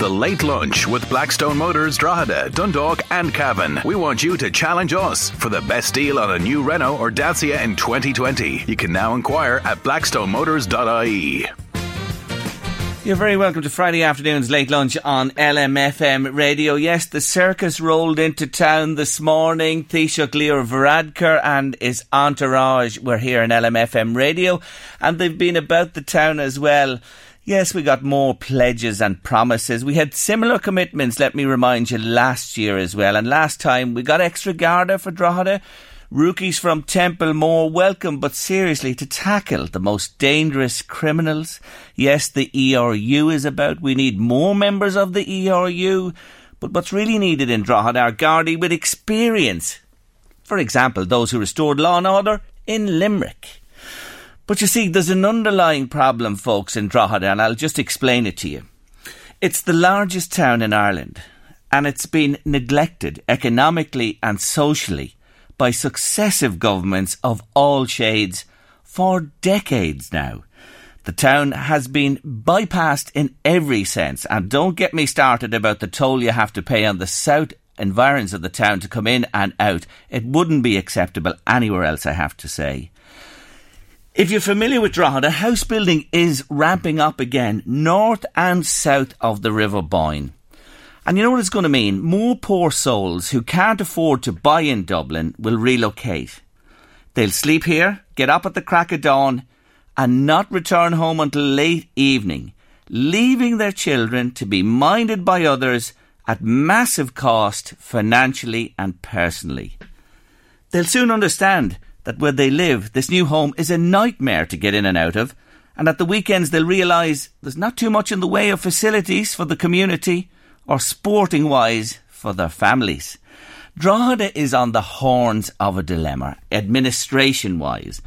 The Late Lunch with Blackstone Motors, Drogheda, Dundalk, and Cavan. We want you to challenge us for the best deal on a new Renault or Dacia in 2020. You can now inquire at blackstonemotors.ie. You're very welcome to Friday afternoon's late lunch on LMFM radio. Yes, the circus rolled into town this morning. Taoiseach Leo Varadkar and his entourage were here on LMFM radio, and they've been about the town as well. Yes, we got more pledges and promises. We had similar commitments, let me remind you, last year as well. And last time we got extra Garda for Drogheda. Rookies from Templemore, welcome, but seriously, to tackle the most dangerous criminals. Yes, the ERU is about. We need more members of the ERU. But what's really needed in Drogheda are Gardaí with experience. For example, those who restored law and order in Limerick. But you see, there's an underlying problem, folks, in Drogheda, and I'll just explain it to you. It's the largest town in Ireland, and it's been neglected economically and socially by successive governments of all shades for decades now. The town has been bypassed in every sense, and don't get me started about the toll you have to pay on the south environs of the town to come in and out. It wouldn't be acceptable anywhere else, I have to say. If you're familiar with Drogheda, house building is ramping up again, north and south of the River Boyne. And you know what it's going to mean? More poor souls who can't afford to buy in Dublin will relocate. They'll sleep here, get up at the crack of dawn, and not return home until late evening, leaving their children to be minded by others at massive cost financially and personally. They'll soon understand that where they live, this new home is a nightmare to get in and out of, and at the weekends they'll realise there's not too much in the way of facilities for the community or sporting wise for their families. Drogheda is on the horns of a dilemma, administration wise.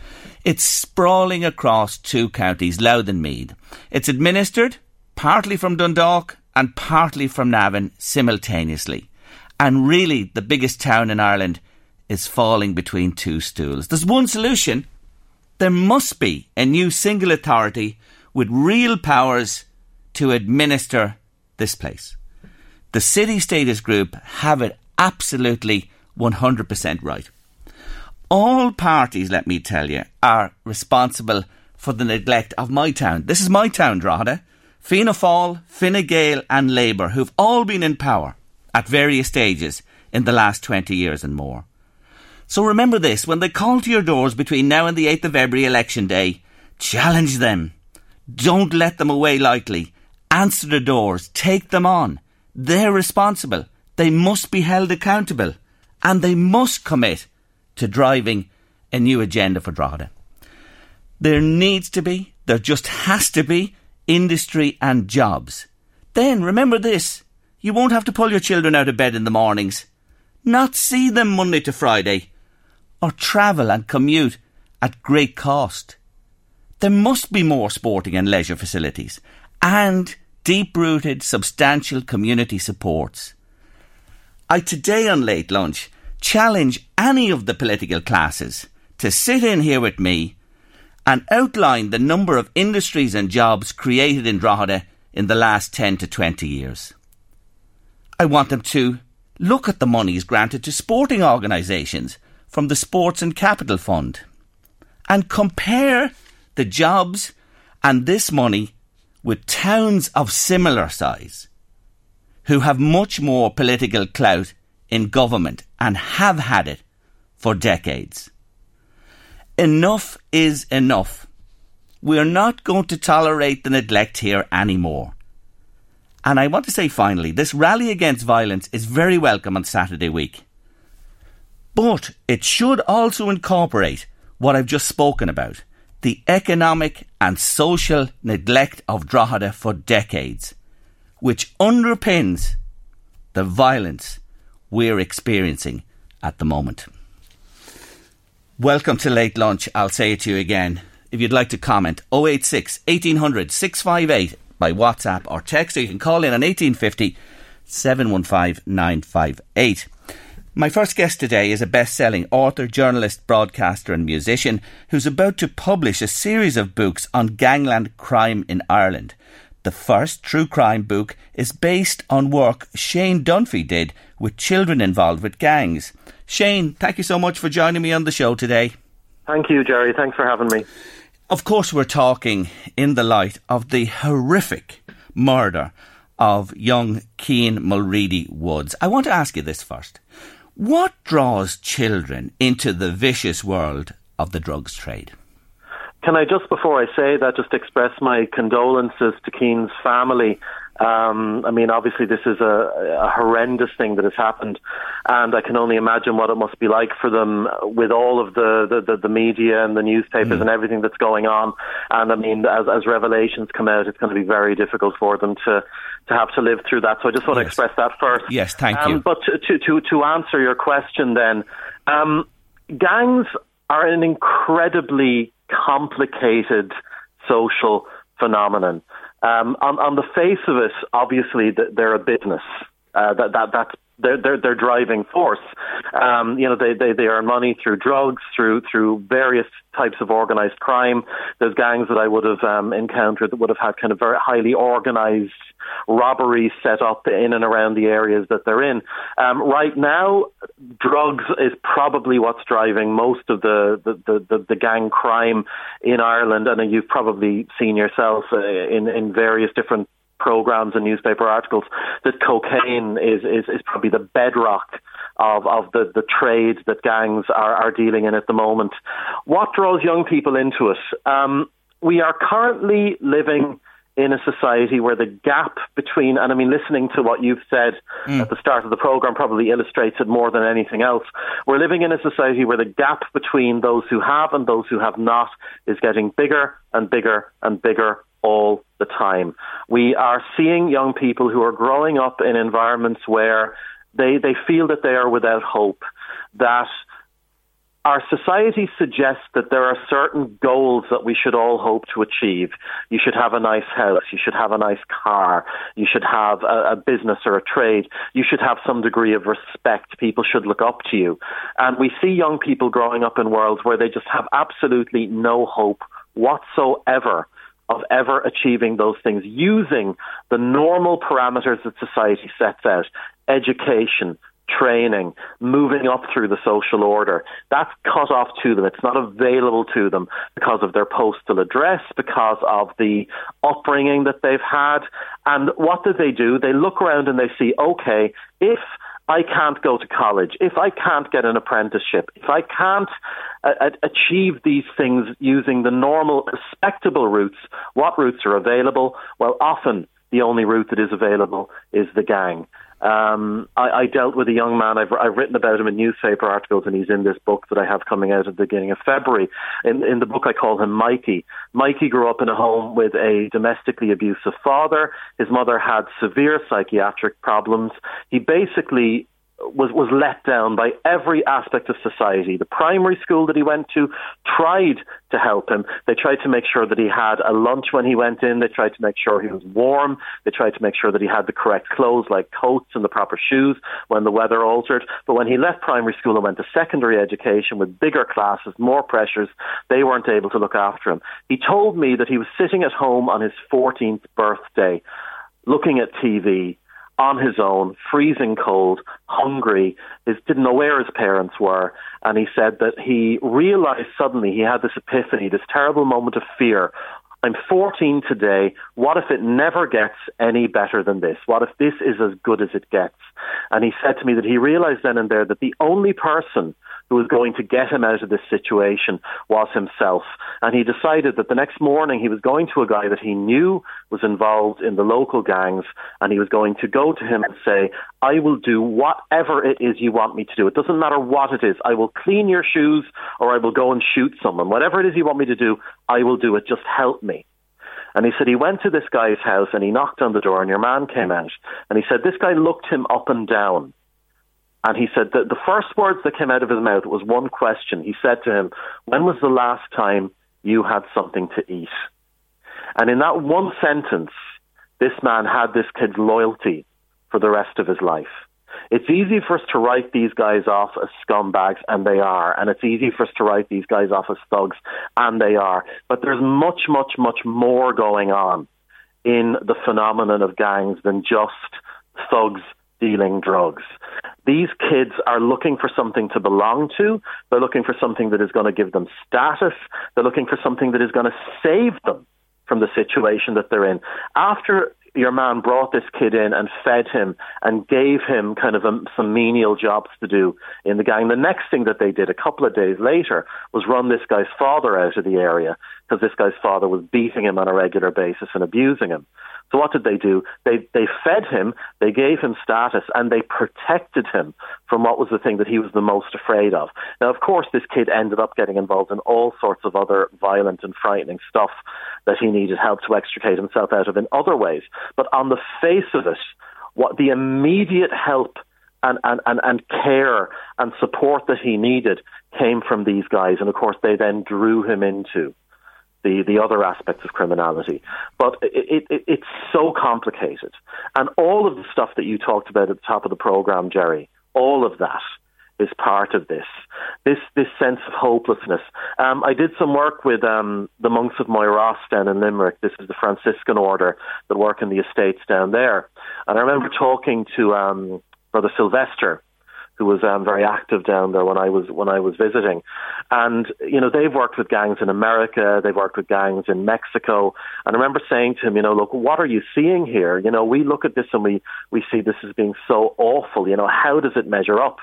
It's sprawling across two counties, Louth and Meath. It's administered partly from Dundalk and partly from Navan simultaneously. And really, the biggest town in Ireland is falling between two stools. There's one solution. There must be a new single authority with real powers to administer this place. The City Status Group have it absolutely 100% right. All parties, let me tell you, are responsible for the neglect of my town. This is my town, Drogheda. Fianna Fáil, Fine Gael and Labour, who've all been in power at various stages in the last 20 years and more. So remember this, when they call to your doors between now and the 8th of every election day, challenge them. Don't let them away lightly. Answer the doors. Take them on. They're responsible. They must be held accountable. And they must commit to driving a new agenda for Drogheda. There needs to be, there just has to be, industry and jobs. Then remember this you won't have to pull your children out of bed in the mornings, not see them Monday to Friday, or travel and commute at great cost. There must be more sporting and leisure facilities and deep rooted, substantial community supports. I today on Late Lunch challenge any of the political classes to sit in here with me and outline the number of industries and jobs created in Drogheda in the last 10 to 20 years. I want them to look at the monies granted to sporting organisations from the Sports and Capital Fund and compare the jobs and this money with towns of similar size who have much more political clout in government and have had it for decades. Enough is enough. We're not going to tolerate the neglect here anymore. And I want to say finally, this rally against violence is very welcome on Saturday week. But it should also incorporate what I've just spoken about the economic and social neglect of Drogheda for decades, which underpins the violence we're experiencing at the moment. Welcome to Late Lunch. I'll say it to you again. If you'd like to comment, 086 1800 658 by WhatsApp or text, or you can call in on 1850 715 958. My first guest today is a best selling author, journalist, broadcaster, and musician who's about to publish a series of books on gangland crime in Ireland. The first true crime book is based on work Shane Dunphy did with children involved with gangs. Shane, thank you so much for joining me on the show today. Thank you, Jerry. Thanks for having me. Of course, we're talking in the light of the horrific murder of young Cian Mulready Woods. I want to ask you this first. What draws children into the vicious world of the drugs trade? Can I just before I say that just express my condolences to Cian's family um, I mean, obviously, this is a, a, horrendous thing that has happened, and I can only imagine what it must be like for them with all of the, the, the, the media and the newspapers mm. and everything that's going on. And I mean, as, as revelations come out, it's going to be very difficult for them to to have to live through that. So I just want yes. to express that first. Yes, thank um, you. But to, to to answer your question, then, um, gangs are an incredibly complicated social phenomenon. Um, on, on the face of it, obviously, they're a business. Uh, that, that that's their their their driving force. Um, you know, they, they they earn money through drugs, through through various types of organized crime. There's gangs that I would have um, encountered that would have had kind of very highly organized robberies set up in and around the areas that they're in. Um, right now, drugs is probably what's driving most of the the, the, the, the gang crime in Ireland, and you've probably seen yourself uh, in in various different programs and newspaper articles that cocaine is, is, is probably the bedrock of, of the, the trade that gangs are, are dealing in at the moment. What draws young people into it? Um, we are currently living in a society where the gap between, and I mean, listening to what you've said mm. at the start of the program probably illustrates it more than anything else. We're living in a society where the gap between those who have and those who have not is getting bigger and bigger and bigger all the time. We are seeing young people who are growing up in environments where they, they feel that they are without hope, that our society suggests that there are certain goals that we should all hope to achieve. You should have a nice house. You should have a nice car. You should have a, a, business or a trade. You should have some degree of respect. People should look up to you. And we see young people growing up in worlds where they just have absolutely no hope whatsoever of ever achieving those things using the normal parameters that society sets out education, training, moving up through the social order. That's cut off to them. It's not available to them because of their postal address, because of the upbringing that they've had. And what do they do? They look around and they see, okay, if I can't go to college, if I can't get an apprenticeship, if I can't uh, achieve these things using the normal, respectable routes, what routes are available? Well, often the only route that is available is the gang. Um, I, I dealt with a young man. I've, I've written about him in newspaper articles, and he's in this book that I have coming out at the beginning of February. In, in the book, I call him Mikey. Mikey grew up in a home with a domestically abusive father. His mother had severe psychiatric problems. He basically was was let down by every aspect of society. The primary school that he went to tried to help him. They tried to make sure that he had a lunch when he went in. They tried to make sure he was warm. They tried to make sure that he had the correct clothes, like coats and the proper shoes, when the weather altered. But when he left primary school and went to secondary education with bigger classes, more pressures, they weren't able to look after him. He told me that he was sitting at home on his 14th birthday, looking at TV on his own, freezing cold, hungry, didn't know where his parents were. And he said that he realized suddenly he had this epiphany, this terrible moment of fear. I'm 14 today. What if it never gets any better than this? What if this is as good as it gets? And he said to me that he realized then and there that the only person who was going to get him out of this situation was himself. And he decided that the next morning he was going to a guy that he knew was involved in the local gangs and he was going to go to him and say, I will do whatever it is you want me to do. It doesn't matter what it is. I will clean your shoes or I will go and shoot someone. Whatever it is you want me to do, I will do it. Just help me. And he said he went to this guy's house and he knocked on the door and your man came out. And he said this guy looked him up and down. And he said that the first words that came out of his mouth was one question. He said to him, When was the last time you had something to eat? And in that one sentence, this man had this kid's loyalty for the rest of his life. It's easy for us to write these guys off as scumbags, and they are. And it's easy for us to write these guys off as thugs, and they are. But there's much, much, much more going on in the phenomenon of gangs than just thugs dealing drugs. These kids are looking for something to belong to. They're looking for something that is going to give them status. They're looking for something that is going to save them from the situation that they're in. After your man brought this kid in and fed him and gave him kind of a, some menial jobs to do in the gang. The next thing that they did a couple of days later was run this guy's father out of the area because this guy's father was beating him on a regular basis and abusing him. So what did they do? They they fed him, they gave him status, and they protected him from what was the thing that he was the most afraid of. Now, of course, this kid ended up getting involved in all sorts of other violent and frightening stuff that he needed help to extricate himself out of in other ways. But on the face of it, what the immediate help and, and, and, and care and support that he needed came from these guys. And of course, they then drew him into the, the other aspects of criminality. But it, it, it's so complicated. And all of the stuff that you talked about at the top of the program, Jerry, all of that is part of this. This this sense of hopelessness. Um, I did some work with um, the monks of Moyross down in Limerick. This is the Franciscan order that work in the estates down there. And I remember talking to um, Brother Sylvester, who was um, very active down there when I was when I was visiting. And you know they've worked with gangs in America, they've worked with gangs in Mexico. And I remember saying to him, you know, look, what are you seeing here? You know, we look at this and we we see this as being so awful. You know, how does it measure up?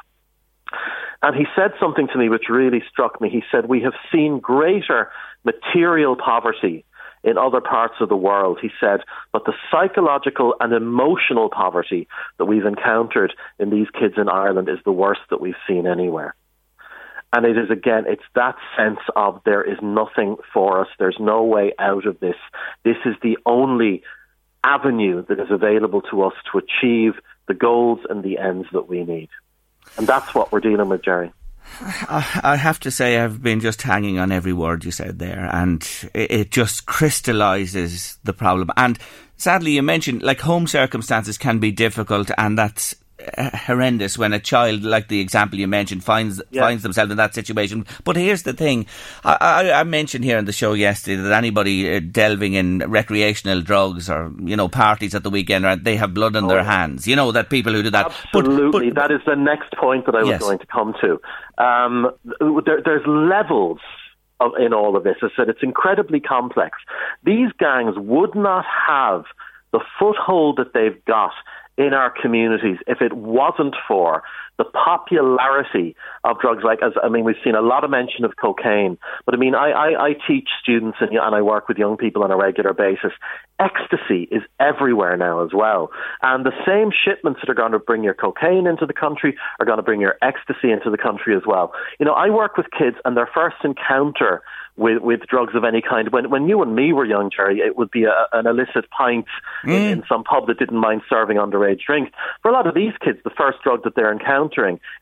And he said something to me which really struck me. He said, We have seen greater material poverty in other parts of the world. He said, but the psychological and emotional poverty that we've encountered in these kids in Ireland is the worst that we've seen anywhere. And it is again, it's that sense of there is nothing for us. There's no way out of this. This is the only avenue that is available to us to achieve the goals and the ends that we need. And that's what we're dealing with, Jerry. I have to say, I've been just hanging on every word you said there, and it just crystallises the problem. And sadly, you mentioned like home circumstances can be difficult, and that's horrendous when a child, like the example you mentioned, finds yeah. finds themselves in that situation. But here's the thing: I, I, I mentioned here in the show yesterday that anybody uh, delving in recreational drugs or you know parties at the weekend, they have blood on oh, their hands. You know that people who do that. Absolutely, but, but, that is the next point that I was yes. going to come to. Um, there, there's levels of, in all of this. I said it's incredibly complex. These gangs would not have the foothold that they've got in our communities if it wasn't for the popularity of drugs like as I mean we've seen a lot of mention of cocaine but I mean I, I, I teach students and, and I work with young people on a regular basis ecstasy is everywhere now as well and the same shipments that are going to bring your cocaine into the country are going to bring your ecstasy into the country as well you know I work with kids and their first encounter with with drugs of any kind. When when you and me were young, Jerry, it would be a, an illicit pint mm. in, in some pub that didn't mind serving underage drinks. For a lot of these kids, the first drug that they're encountering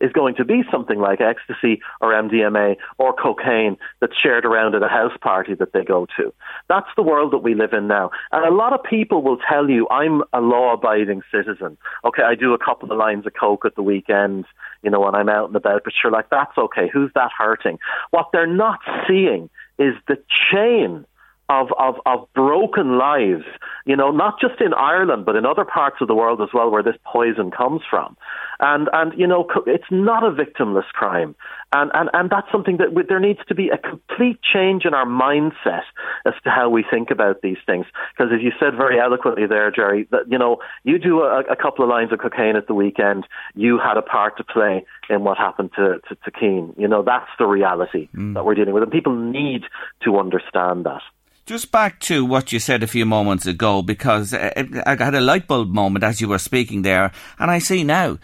is going to be something like ecstasy or MDMA or cocaine that's shared around at a house party that they go to. That's the world that we live in now. And a lot of people will tell you, I'm a law abiding citizen. Okay, I do a couple of lines of coke at the weekend, you know, when I'm out and about, but sure, like, that's okay. Who's that hurting? What they're not seeing is the chain of, of, of broken lives, you know, not just in Ireland, but in other parts of the world as well, where this poison comes from. And, and you know, it's not a victimless crime. And, and, and that's something that we, there needs to be a complete change in our mindset as to how we think about these things. Because as you said very eloquently there, Jerry, that, you know, you do a, a couple of lines of cocaine at the weekend, you had a part to play in what happened to, to, to Cian. You know, that's the reality mm. that we're dealing with. And people need to understand that. Just back to what you said a few moments ago, because uh, I had a light bulb moment as you were speaking there, and I see now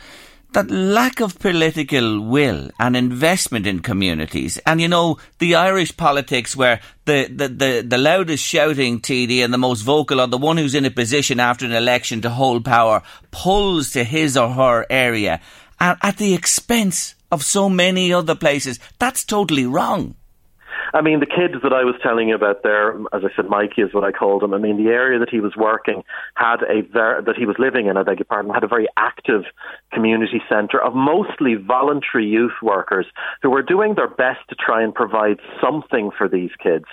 that lack of political will and investment in communities. And you know, the Irish politics where the, the, the, the loudest shouting TD and the most vocal or the one who's in a position after an election to hold power pulls to his or her area and at the expense of so many other places. That's totally wrong. I mean, the kids that I was telling you about there, as I said, Mikey is what I called him. I mean, the area that he was working had a ver- that he was living in, I beg your pardon, had a very active community centre of mostly voluntary youth workers who were doing their best to try and provide something for these kids.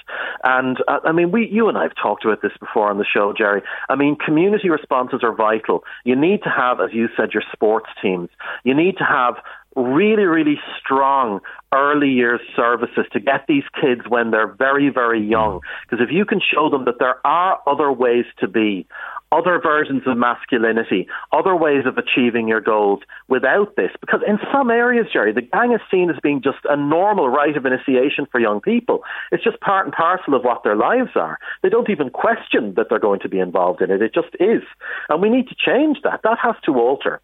And uh, I mean, we, you and I have talked about this before on the show, Jerry. I mean, community responses are vital. You need to have, as you said, your sports teams. You need to have really, really strong early years services to get these kids when they're very, very young. Because if you can show them that there are other ways to be, other versions of masculinity, other ways of achieving your goals without this. Because in some areas, Jerry, the gang is seen as being just a normal rite of initiation for young people. It's just part and parcel of what their lives are. They don't even question that they're going to be involved in it. It just is. And we need to change that. That has to alter.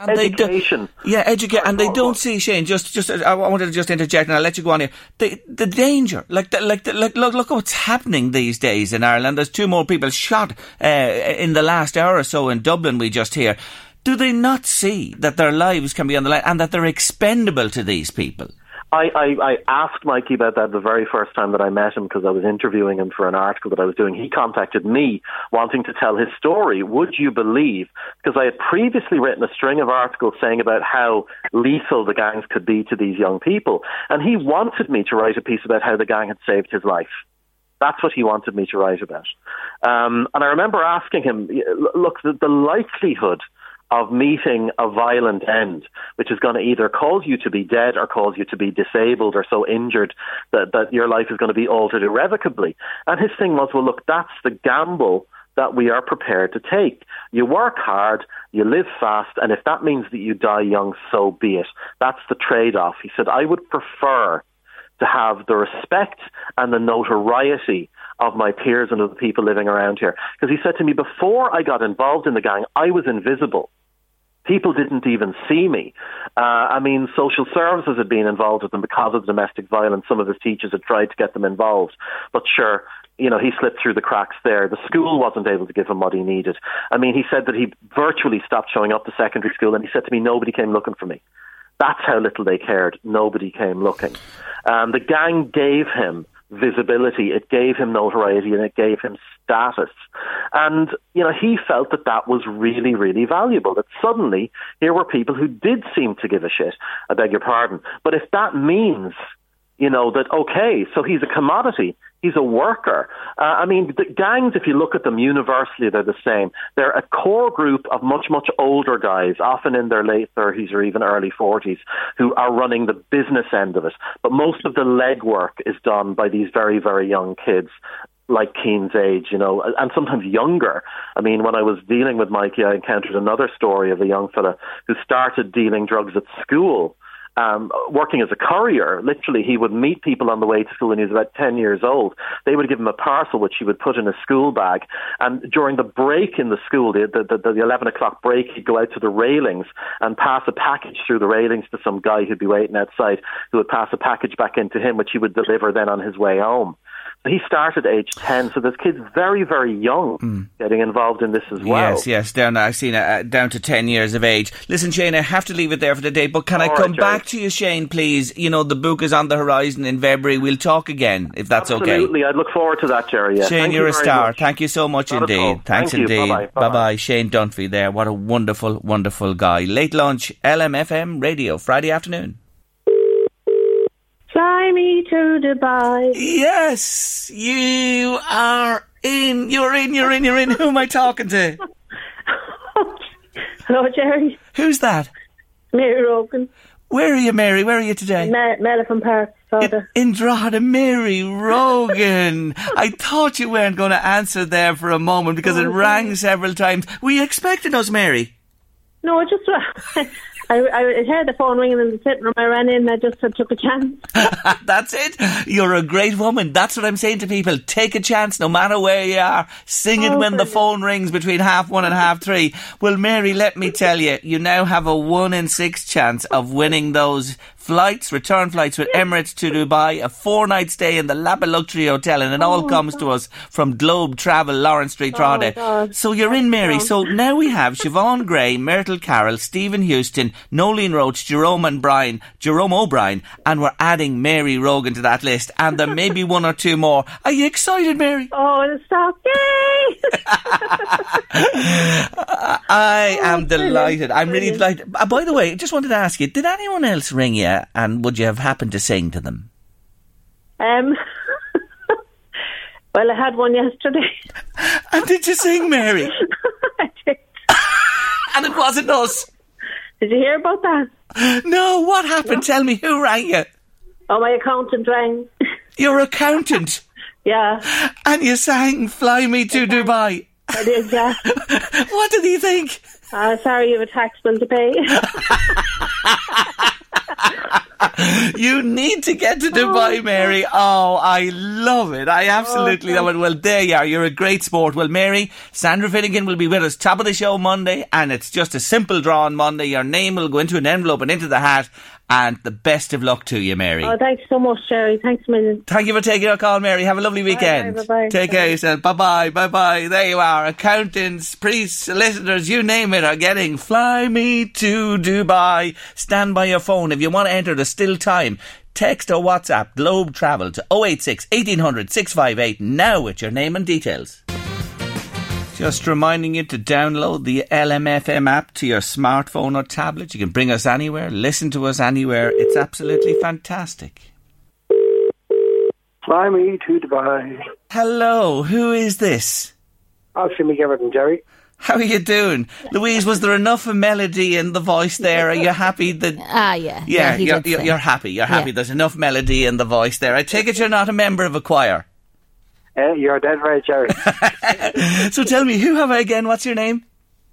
And education. Do, yeah, educate, and they don't see Shane. Just, just, I wanted to just interject, and I'll let you go on here. The, the danger, like, the, like, the, like, look, look what's happening these days in Ireland. There's two more people shot uh, in the last hour or so in Dublin. We just hear. Do they not see that their lives can be on the line and that they're expendable to these people? I, I, I asked Mikey about that the very first time that I met him because I was interviewing him for an article that I was doing. He contacted me wanting to tell his story. Would you believe? Because I had previously written a string of articles saying about how lethal the gangs could be to these young people. And he wanted me to write a piece about how the gang had saved his life. That's what he wanted me to write about. Um, and I remember asking him, look, the, the likelihood of meeting a violent end, which is going to either cause you to be dead or cause you to be disabled or so injured that, that your life is going to be altered irrevocably. And his thing was, well, look, that's the gamble that we are prepared to take. You work hard, you live fast, and if that means that you die young, so be it. That's the trade off. He said, I would prefer to have the respect and the notoriety of my peers and of the people living around here. Because he said to me, before I got involved in the gang, I was invisible. People didn't even see me. Uh, I mean, social services had been involved with them because of domestic violence. Some of his teachers had tried to get them involved. But sure, you know, he slipped through the cracks there. The school wasn't able to give him what he needed. I mean, he said that he virtually stopped showing up to secondary school and he said to me, nobody came looking for me. That's how little they cared. Nobody came looking. Um, the gang gave him visibility, it gave him notoriety, and it gave him status. And, you know, he felt that that was really, really valuable. That suddenly here were people who did seem to give a shit. I beg your pardon. But if that means you know, that, okay, so he's a commodity. He's a worker. Uh, I mean, the gangs, if you look at them universally, they're the same. They're a core group of much, much older guys, often in their late 30s or even early 40s, who are running the business end of it. But most of the legwork is done by these very, very young kids like Cian's age, you know, and sometimes younger. I mean, when I was dealing with Mikey, I encountered another story of a young fella who started dealing drugs at school um, working as a courier. Literally, he would meet people on the way to school when he was about 10 years old. They would give him a parcel which he would put in a school bag. And during the break in the school, the, the, the, the 11 o'clock break, he'd go out to the railings and pass a package through the railings to some guy who'd be waiting outside, who would pass a package back into him, which he would deliver then on his way home. He started age 10, so there's kids very, very young mm. getting involved in this as well. Yes, yes, down, I've seen it, uh, down to 10 years of age. Listen, Shane, I have to leave it there for the day, but can All I come right, back to you, Shane, please? You know, the book is on the horizon in February. We'll talk again, if that's Absolutely. okay. Absolutely, I'd look forward to that, Jerry. Yeah. Shane, Thank you're you a star. Much. Thank you so much Not indeed. Thanks Thank indeed. Bye bye. Shane Dunphy there. What a wonderful, wonderful guy. Late lunch, LMFM radio, Friday afternoon. Fly me to Dubai. Yes, you are in. You're in. You're in. You're in. Who am I talking to? Hello, Jerry. Who's that? Mary Rogan. Where are you, Mary? Where are you today? Me- Park, Father. In Drogheda, Mary Rogan. I thought you weren't going to answer there for a moment because it oh, rang several times. Were you expecting us, Mary? No, I just I, I heard the phone ringing in the sitting room. I ran in. And I just took a chance. That's it. You're a great woman. That's what I'm saying to people. Take a chance, no matter where you are. Sing it Oh, when the phone rings between half one and half three. Well, Mary, let me tell you, you now have a one in six chance of winning those flights, return flights with Emirates to Dubai, a four night stay in the Lapa Luxury Hotel, and it all comes to us from Globe Travel, Lawrence Street, Drogheda. God. So you're in, Mary. So now we have Siobhan Gray, Myrtle Carroll, Stephen Houston, Nolene Roach, Jerome and Brian, Jerome O'Brien, and we're adding Mary Rogan to that list. And there may be one or two more. Are you excited, Mary? Oh, stop! Yay! I am Oh, delighted. I'm really delighted. Uh, by the way, just wanted to ask you, did anyone else ring you and would you have happened to sing to them? um. well, I had one yesterday. And did you sing, Mary? I did. and it wasn't us. Did you hear about that? No, what happened? Tell me, who rang you? Oh, my accountant rang. Your accountant. yeah, and you sang Fly Me to Dubai. I did. Yeah. What did he think? Uh, sorry, you have a tax bill to pay. You need to get to oh, Dubai, Mary. Oh, I love it. I absolutely oh, love it. Well, there you are. You're a great sport. Well, Mary, Sandra Finnegan will be with us top of the show Monday, and it's just a simple draw on Monday. Your name will go into an envelope and into the hat, and the best of luck to you, Mary. oh, thanks so much, Jerry. Thanks a million. Thank you for taking our call, Mary. Have a lovely weekend. bye, bye. Take care yourself. Bye bye. Bye bye. There you are. Accountants, priests, solicitors, you name it, are getting Fly Me to Dubai. Stand by your phone. If you want to enter, the still time. Text or WhatsApp Globe Travel to 086 1800 658 now with your name and details. Just reminding you to download the LMFM app to your smartphone or tablet. You can bring us anywhere, listen to us anywhere. It's absolutely fantastic. Fly me to Dubai. Hello, who is this? I'll see me Everton, Jerry. How are you doing? Louise, was there enough melody in the voice there? Are you happy that. Ah, yeah. Yeah, he you're, you're, you're happy. You're happy. Yeah. There's enough melody in the voice there. I take it you're not a member of a choir. Uh, you're dead right, Jerry. So tell me, who have I again? What's your name?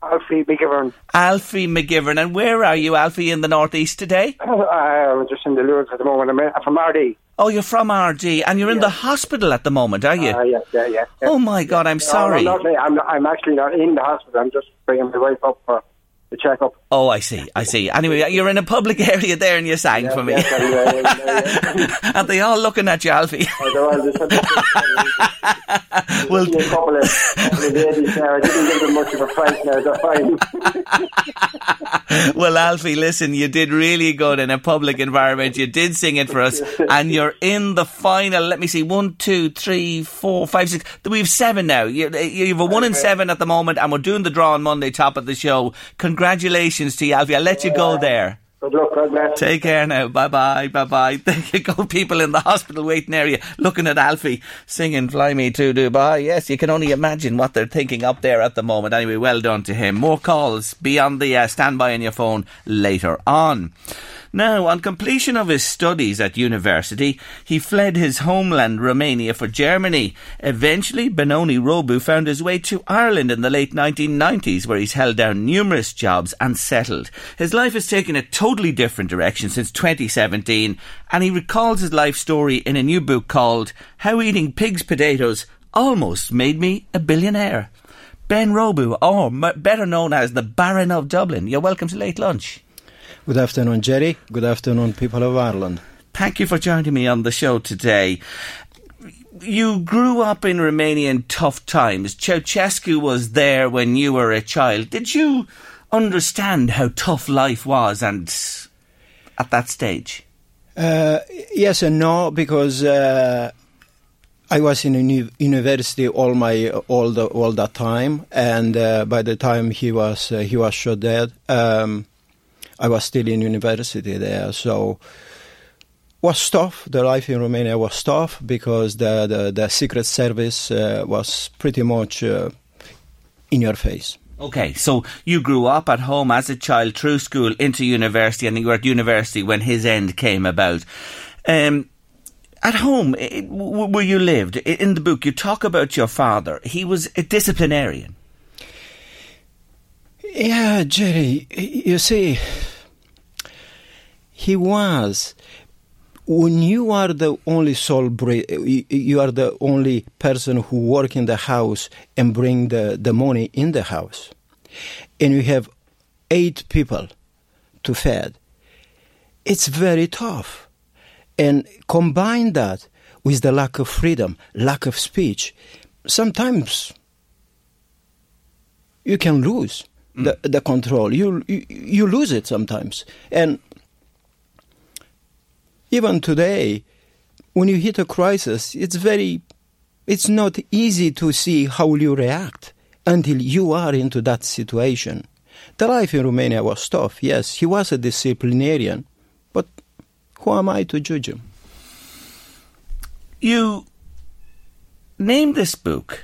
Alfie McGivern. Alfie McGivern. And where are you, Alfie, in the northeast today? I'm just in the Lourdes at the moment. I'm, I'm from Ardee. Oh, you're from Ardee, and you're in the hospital at the moment, are you? Uh, yeah, yeah, yeah. yeah. Oh my God, I'm sorry. No, I'm, not, I'm, I'm actually not in the hospital. I'm just bringing my wife up for the checkup. Oh, I see, I see. Anyway, you're in a public area there and you sang for me. Yeah, yeah, yeah, yeah. and they all looking at you, Alfie. Oh, Well- a couple of, couple of ladies there. I didn't give them much of a fright now. They're fine. well, Alfie, listen, you did really good in a public environment. You did sing it for us, and you're in the final. Let me see, one, two, three, four, five, six. We've seven now. You, you have a one in seven at the moment, and we're doing the draw on Monday, top of the show. Congratulations to you, Alfie. I'll let you go there. Good luck, God bless. Take care now. Bye bye. Bye bye. There you go. People in the hospital waiting area looking at Alfie singing Fly Me to Dubai. Yes, you can only imagine what they're thinking up there at the moment. Anyway, well done to him. More calls. Be on the uh, standby on your phone later on. Now, on completion of his studies at university, he fled his homeland Romania for Germany. Eventually, Benoni Robu found his way to Ireland in the late 1990s, where he's held down numerous jobs and settled. His life has taken a totally different direction since 2017, and he recalls his life story in a new book called How Eating Pig's Potatoes Almost Made Me a Billionaire. Ben Robu, or better known as the Baron of Dublin, you're welcome to Late Lunch. Good afternoon, Jerry. Good afternoon, people of Ireland. Thank you for joining me on the show today. You grew up in Romania in tough times. Ceausescu was there when you were a child. Did you understand how tough life was and at that stage? Uh, yes and no, because uh, I was in uni- university all my all the all that time, and uh, by the time he was uh, he was shot dead, um, I was still in university there. So was tough. The life in Romania was tough because the the, the secret service uh, was pretty much uh, in your face. Okay, so you grew up at home as a child through school into university, and you were at university when his end came about. Um, at home, i- w- where you lived, in the book, you talk about your father. He was a disciplinarian. Yeah, Jerry, you see, he was. When you are the only soul, you are the only person who work in the house and bring the, the money in the house, and you have eight people to feed. It's very tough, and combine that with the lack of freedom, lack of speech. Sometimes you can lose Mm. the, the control. You, you you lose it sometimes, and even today, when you hit a crisis, it's very, it's not easy to see how will you react until you are into that situation. The life in Romania was tough. Yes, he was a disciplinarian, but who am I to judge him? You named this book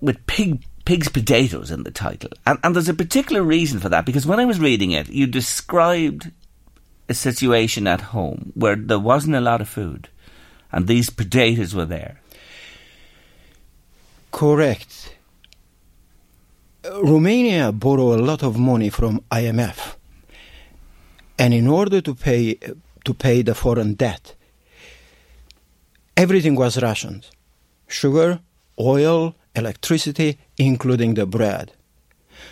with pig pig's potatoes in the title, and, and there's a particular reason for that because when I was reading it, you described a situation at home where there wasn't a lot of food, and these potatoes were there. Correct. Romania borrowed a lot of money from IMF, and in order to pay to pay the foreign debt, everything was rationed: sugar, oil, electricity, including the bread.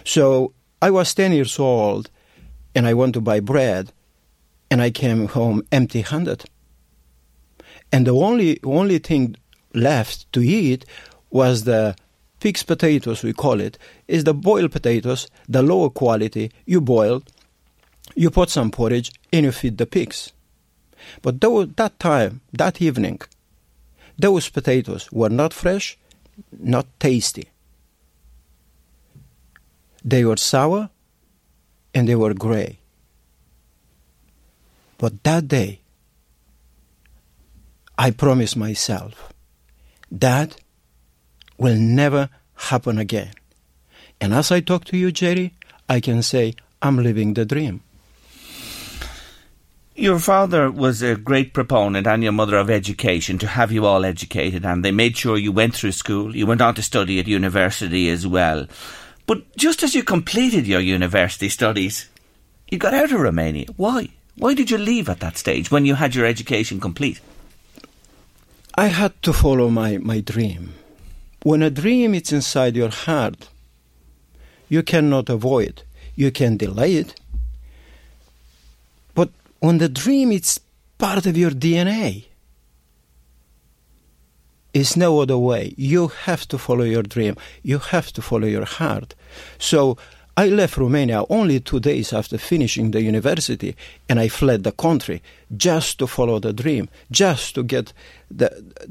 So I was ten years old, and I went to buy bread, and I came home empty-handed. And the only only thing left to eat was the pig's potatoes, we call it, is the boiled potatoes, the lower quality, you boil, you put some porridge, and you feed the pigs. But though, that time, that evening, those potatoes were not fresh, not tasty. They were sour, and they were gray. But that day, I promised myself that will never happen again. And as I talk to you, Jerry, I can say I'm living the dream. Your father was a great proponent and your mother of education to have you all educated, and they made sure you went through school. You went on to study at university as well. But just as you completed your university studies, you got out of Romania. Why? Why did you leave at that stage when you had your education complete? I had to follow my, my dream. When a dream is inside your heart, you cannot avoid. You can delay it. But when the dream is part of your DNA, it's no other way. You have to follow your dream. You have to follow your heart. So I left Romania only two days after finishing the university, and I fled the country just to follow the dream, just to get the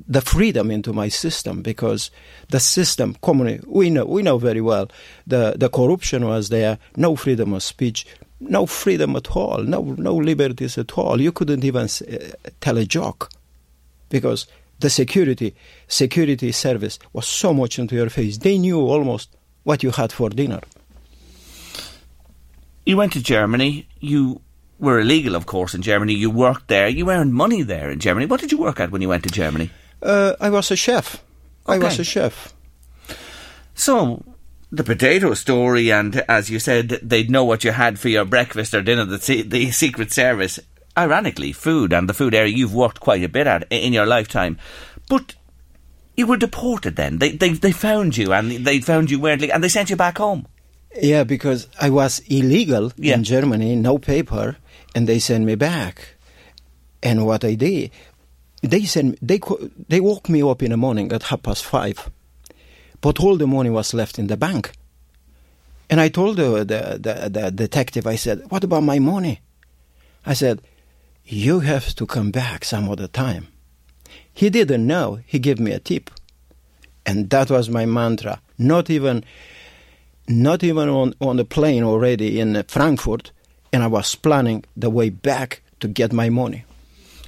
the freedom into my system. Because the system, commonly, we know we know very well, the the corruption was there, no freedom of speech, no freedom at all, no no liberties at all. You couldn't even uh, tell a joke, because the security security service was so much into your face. They knew almost what you had for dinner. You went to Germany. You were illegal, of course, in Germany. You worked there. You earned money there in Germany. What did you work at when you went to Germany? Uh, I was a chef. I was a chef. So, the potato story, and as you said, they'd know what you had for your breakfast or dinner, the, the Secret Service. Ironically, food and the food area you've worked quite a bit at in your lifetime. But you were deported then. They, they, they found you and they found you weirdly and they sent you back home. Yeah, because I was illegal Yeah. in Germany, no paper, and they sent me back. And what I did, they sent they they woke me up in the morning at half past five, but all the money was left in the bank. And I told the the, the, the detective, I said, "What about my money?" I said, "You have to come back some other time." He didn't know. He gave me a tip, and that was my mantra. Not even not even on, on the plane already in Frankfurt, and I was planning the way back to get my money.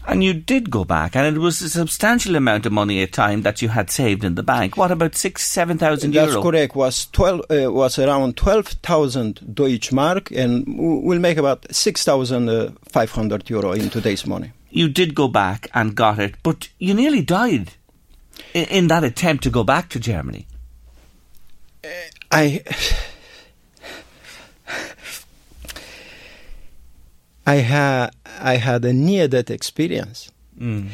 And you did go back, and it was a substantial amount of money at time that you had saved in the bank. What about six, seven thousand That's correct. Was twelve uh, was around twelve thousand Deutsche Mark, and w- will make about six thousand uh, five hundred euro in today's money. You did go back and got it, but you nearly died in, in that attempt to go back to Germany. I I had I had a near death experience, mm.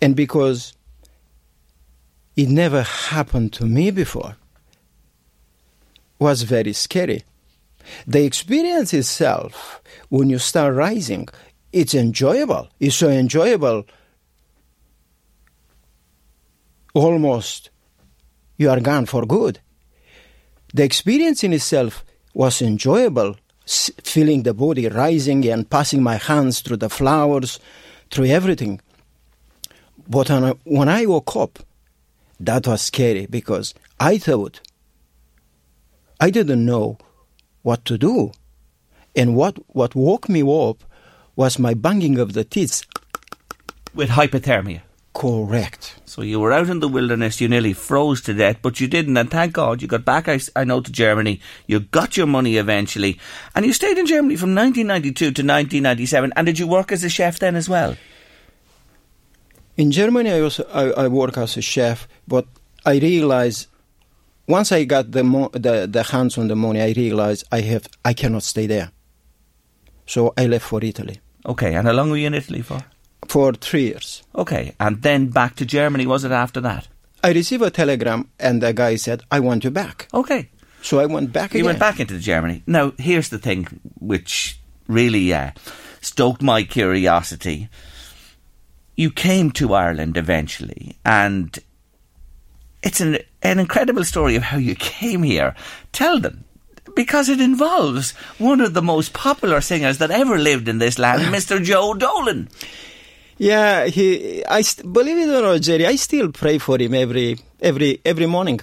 and because it never happened to me before, was very scary. The experience itself, when you start rising, it's enjoyable. It's so enjoyable. Almost, you are gone for good. The experience in itself was enjoyable, feeling the body rising and passing my hands through the flowers, through everything. But when I, when I woke up, that was scary because I thought I didn't know what to do. And what, what woke me up was my banging of the teeth. With hypothermia. Correct. So you were out in the wilderness, you nearly froze to death, but you didn't, and thank God you got back, I, I know, to Germany. You got your money eventually, and you stayed in Germany from 1992 to 1997. And did you work as a chef then as well? In Germany, I also I, I work as a chef, but I realized once I got the, mo- the the hands on the money, I realized I have I cannot stay there. So I left for Italy Okay, and how long were you in Italy for? For three years. Okay, and then back to Germany, was it after that? I received a telegram, and the guy said, "I want you back." Okay. So I went back You again. went back into Germany. Now, here's the thing which really uh, stoked my curiosity. You came to Ireland eventually, and it's an, an incredible story of how you came here. Tell them. Because it involves one of the most popular singers that ever lived in this land, Mr. Joe Dolan. Yeah, he. I st- believe it or not, Jerry. I still pray for him every every every morning.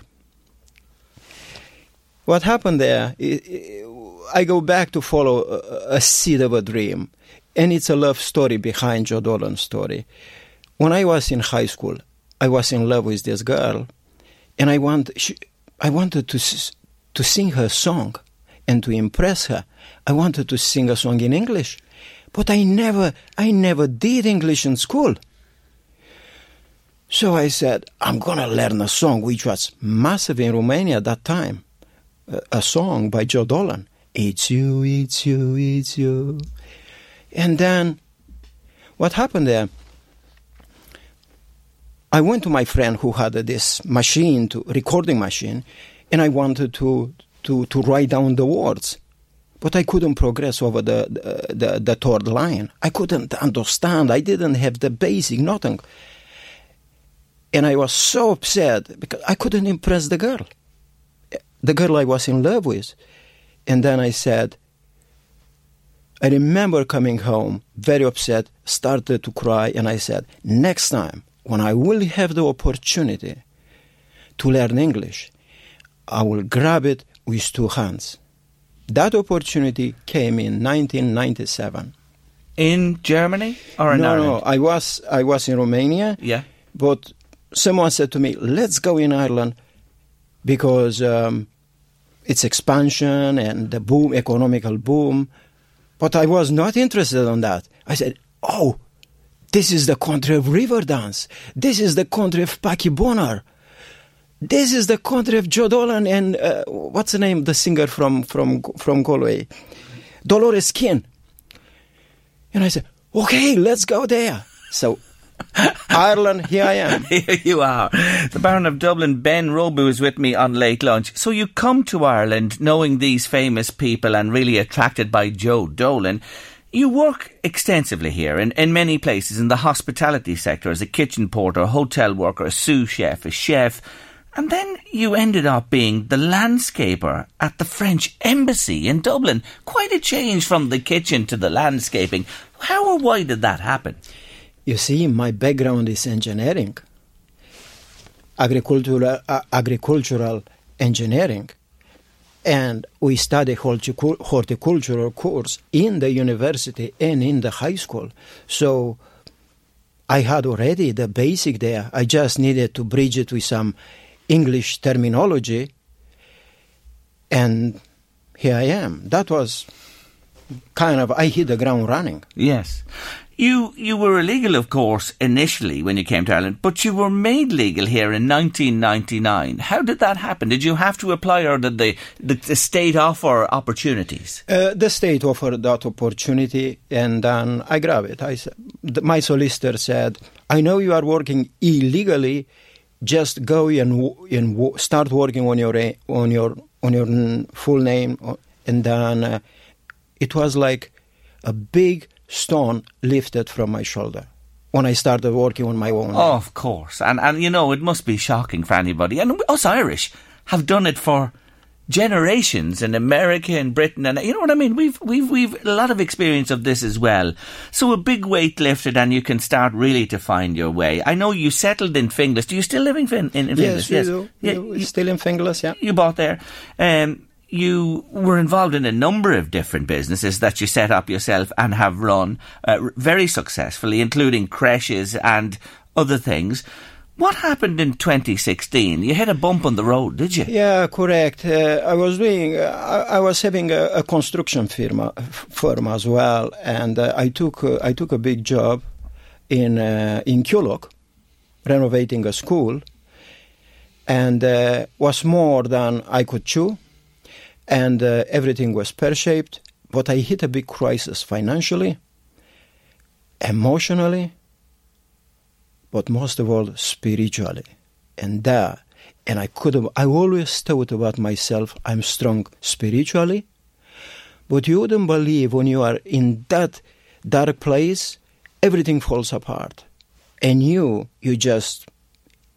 What happened there? I, go back to follow a, a seed of a dream, and it's a love story behind Joe Dolan's story. When I was in high school, I was in love with this girl, and I want she, I wanted to to sing her song, and to impress her. I wanted to sing a song in English, but I never I never did English in school. So I said, I'm gonna learn a song which was massive in Romania at that time, a, song by Joe Dolan. It's you, it's you, it's you. And then, what happened there? I went to my friend who had this machine, to recording machine, and I wanted to to to write down the words, but I couldn't progress over the the, the, third line. I couldn't understand. I didn't have the basic nothing, and I was so upset because I couldn't impress the girl, the girl I was in love with, and then I said. I remember coming home very upset, started to cry, and I said, Next time, when I will have the opportunity to learn English, I will grab it with two hands. That opportunity came in 1997. In Germany or in no, Ireland? no, I was I was in Romania, Yeah. but someone said to me, "Let's go in Ireland because um, it's expansion and the boom, economical boom." But I was not interested in that. I said, "Oh, this is the country of river dance. This is the country of Packie Bonner. This is the country of Joe Dolan and uh, what's the name? The singer from from from Galway, Dolores Keane." And I said, "Okay, let's go there." So, Ireland, here I am. Here you are. The Baron of Dublin, Ben Robu, is with me on Late Lunch. So you come to Ireland knowing these famous people and really attracted by Joe Dolan. You work extensively here in, in many places in the hospitality sector as a kitchen porter, hotel worker, a sous chef, a chef. And then you ended up being the landscaper at the French embassy in Dublin. Quite a change from the kitchen to the landscaping. How or why did that happen? You see, my background is engineering, agricultural, uh, agricultural engineering, and we study horticultural course in the university and in the high school. So I had already the basic there. I just needed to bridge it with some English terminology, and here I am. That was kind of I hit the ground running. Yes. You you were illegal, of course, initially when you came to Ireland, but you were made legal here in 1999. How did that happen? Did you have to apply, or did the, the, the state offer opportunities? Uh, the state offered that opportunity, and then I grabbed it. I, my solicitor said, "I know you are working illegally. Just go and, and start working on your on your on your full name." And then uh, it was like a big stone lifted from my shoulder when I started working on my own. Oh, of course. And, and you know, it must be shocking for anybody. And us Irish have done it for generations in America and Britain and you know what I mean? We've we've we've a lot of experience of this as well. So a big weight lifted and you can start really to find your way. I know you settled in Finglas. Do you still live in, fin- in, in Finglas? yes, yes. Do. Yeah, still in Finglas yeah. You bought there. Um, you were involved in a number of different businesses that you set up yourself and have run uh, very successfully, including creches and other things. What happened in 2016? You hit a bump on the road, did you? Yeah, correct. Uh, I was doing, uh, I, was having a, a, construction firm, firm as well, and uh, I took uh, I took a big job in uh, in Coolock, renovating a school, and was more than I could chew and uh, everything was pear shaped. But I hit a big crisis financially, emotionally, but most of all spiritually. And that, and I could have, I always thought about myself, I'm strong spiritually, but you wouldn't believe when you are in that dark place, everything falls apart. And you, you just,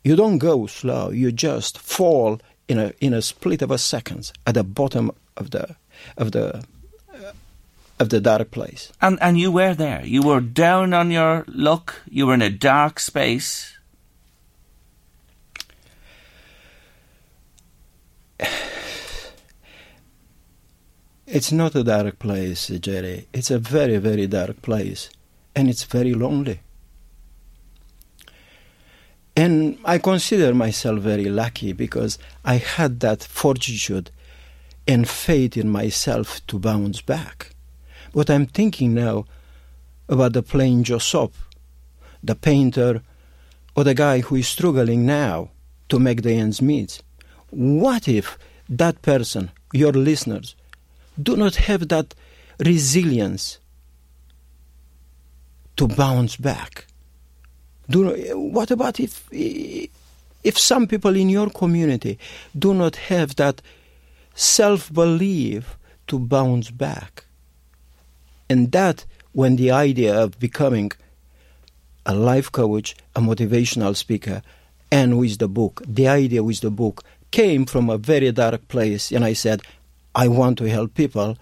you don't go slow, you just fall in a in a split of a second at the bottom of the of the of the dark place. And and you were there. You were down on your luck. You were in a dark space. It's not a dark place, Jerry. It's a very, very dark place. And it's very lonely. And I consider myself very lucky because I had that fortitude and faith in myself to bounce back. But I'm thinking now about the plain Joe Soap, the painter, or the guy who is struggling now to make the ends meet. What if that person, your listeners, do not have that resilience to bounce back? Do, what about if, if some people in your community do not have that self belief to bounce back? And that, when the idea of becoming a life coach, a motivational speaker, and with the book, the idea with the book came from a very dark place. And I said, I want to help people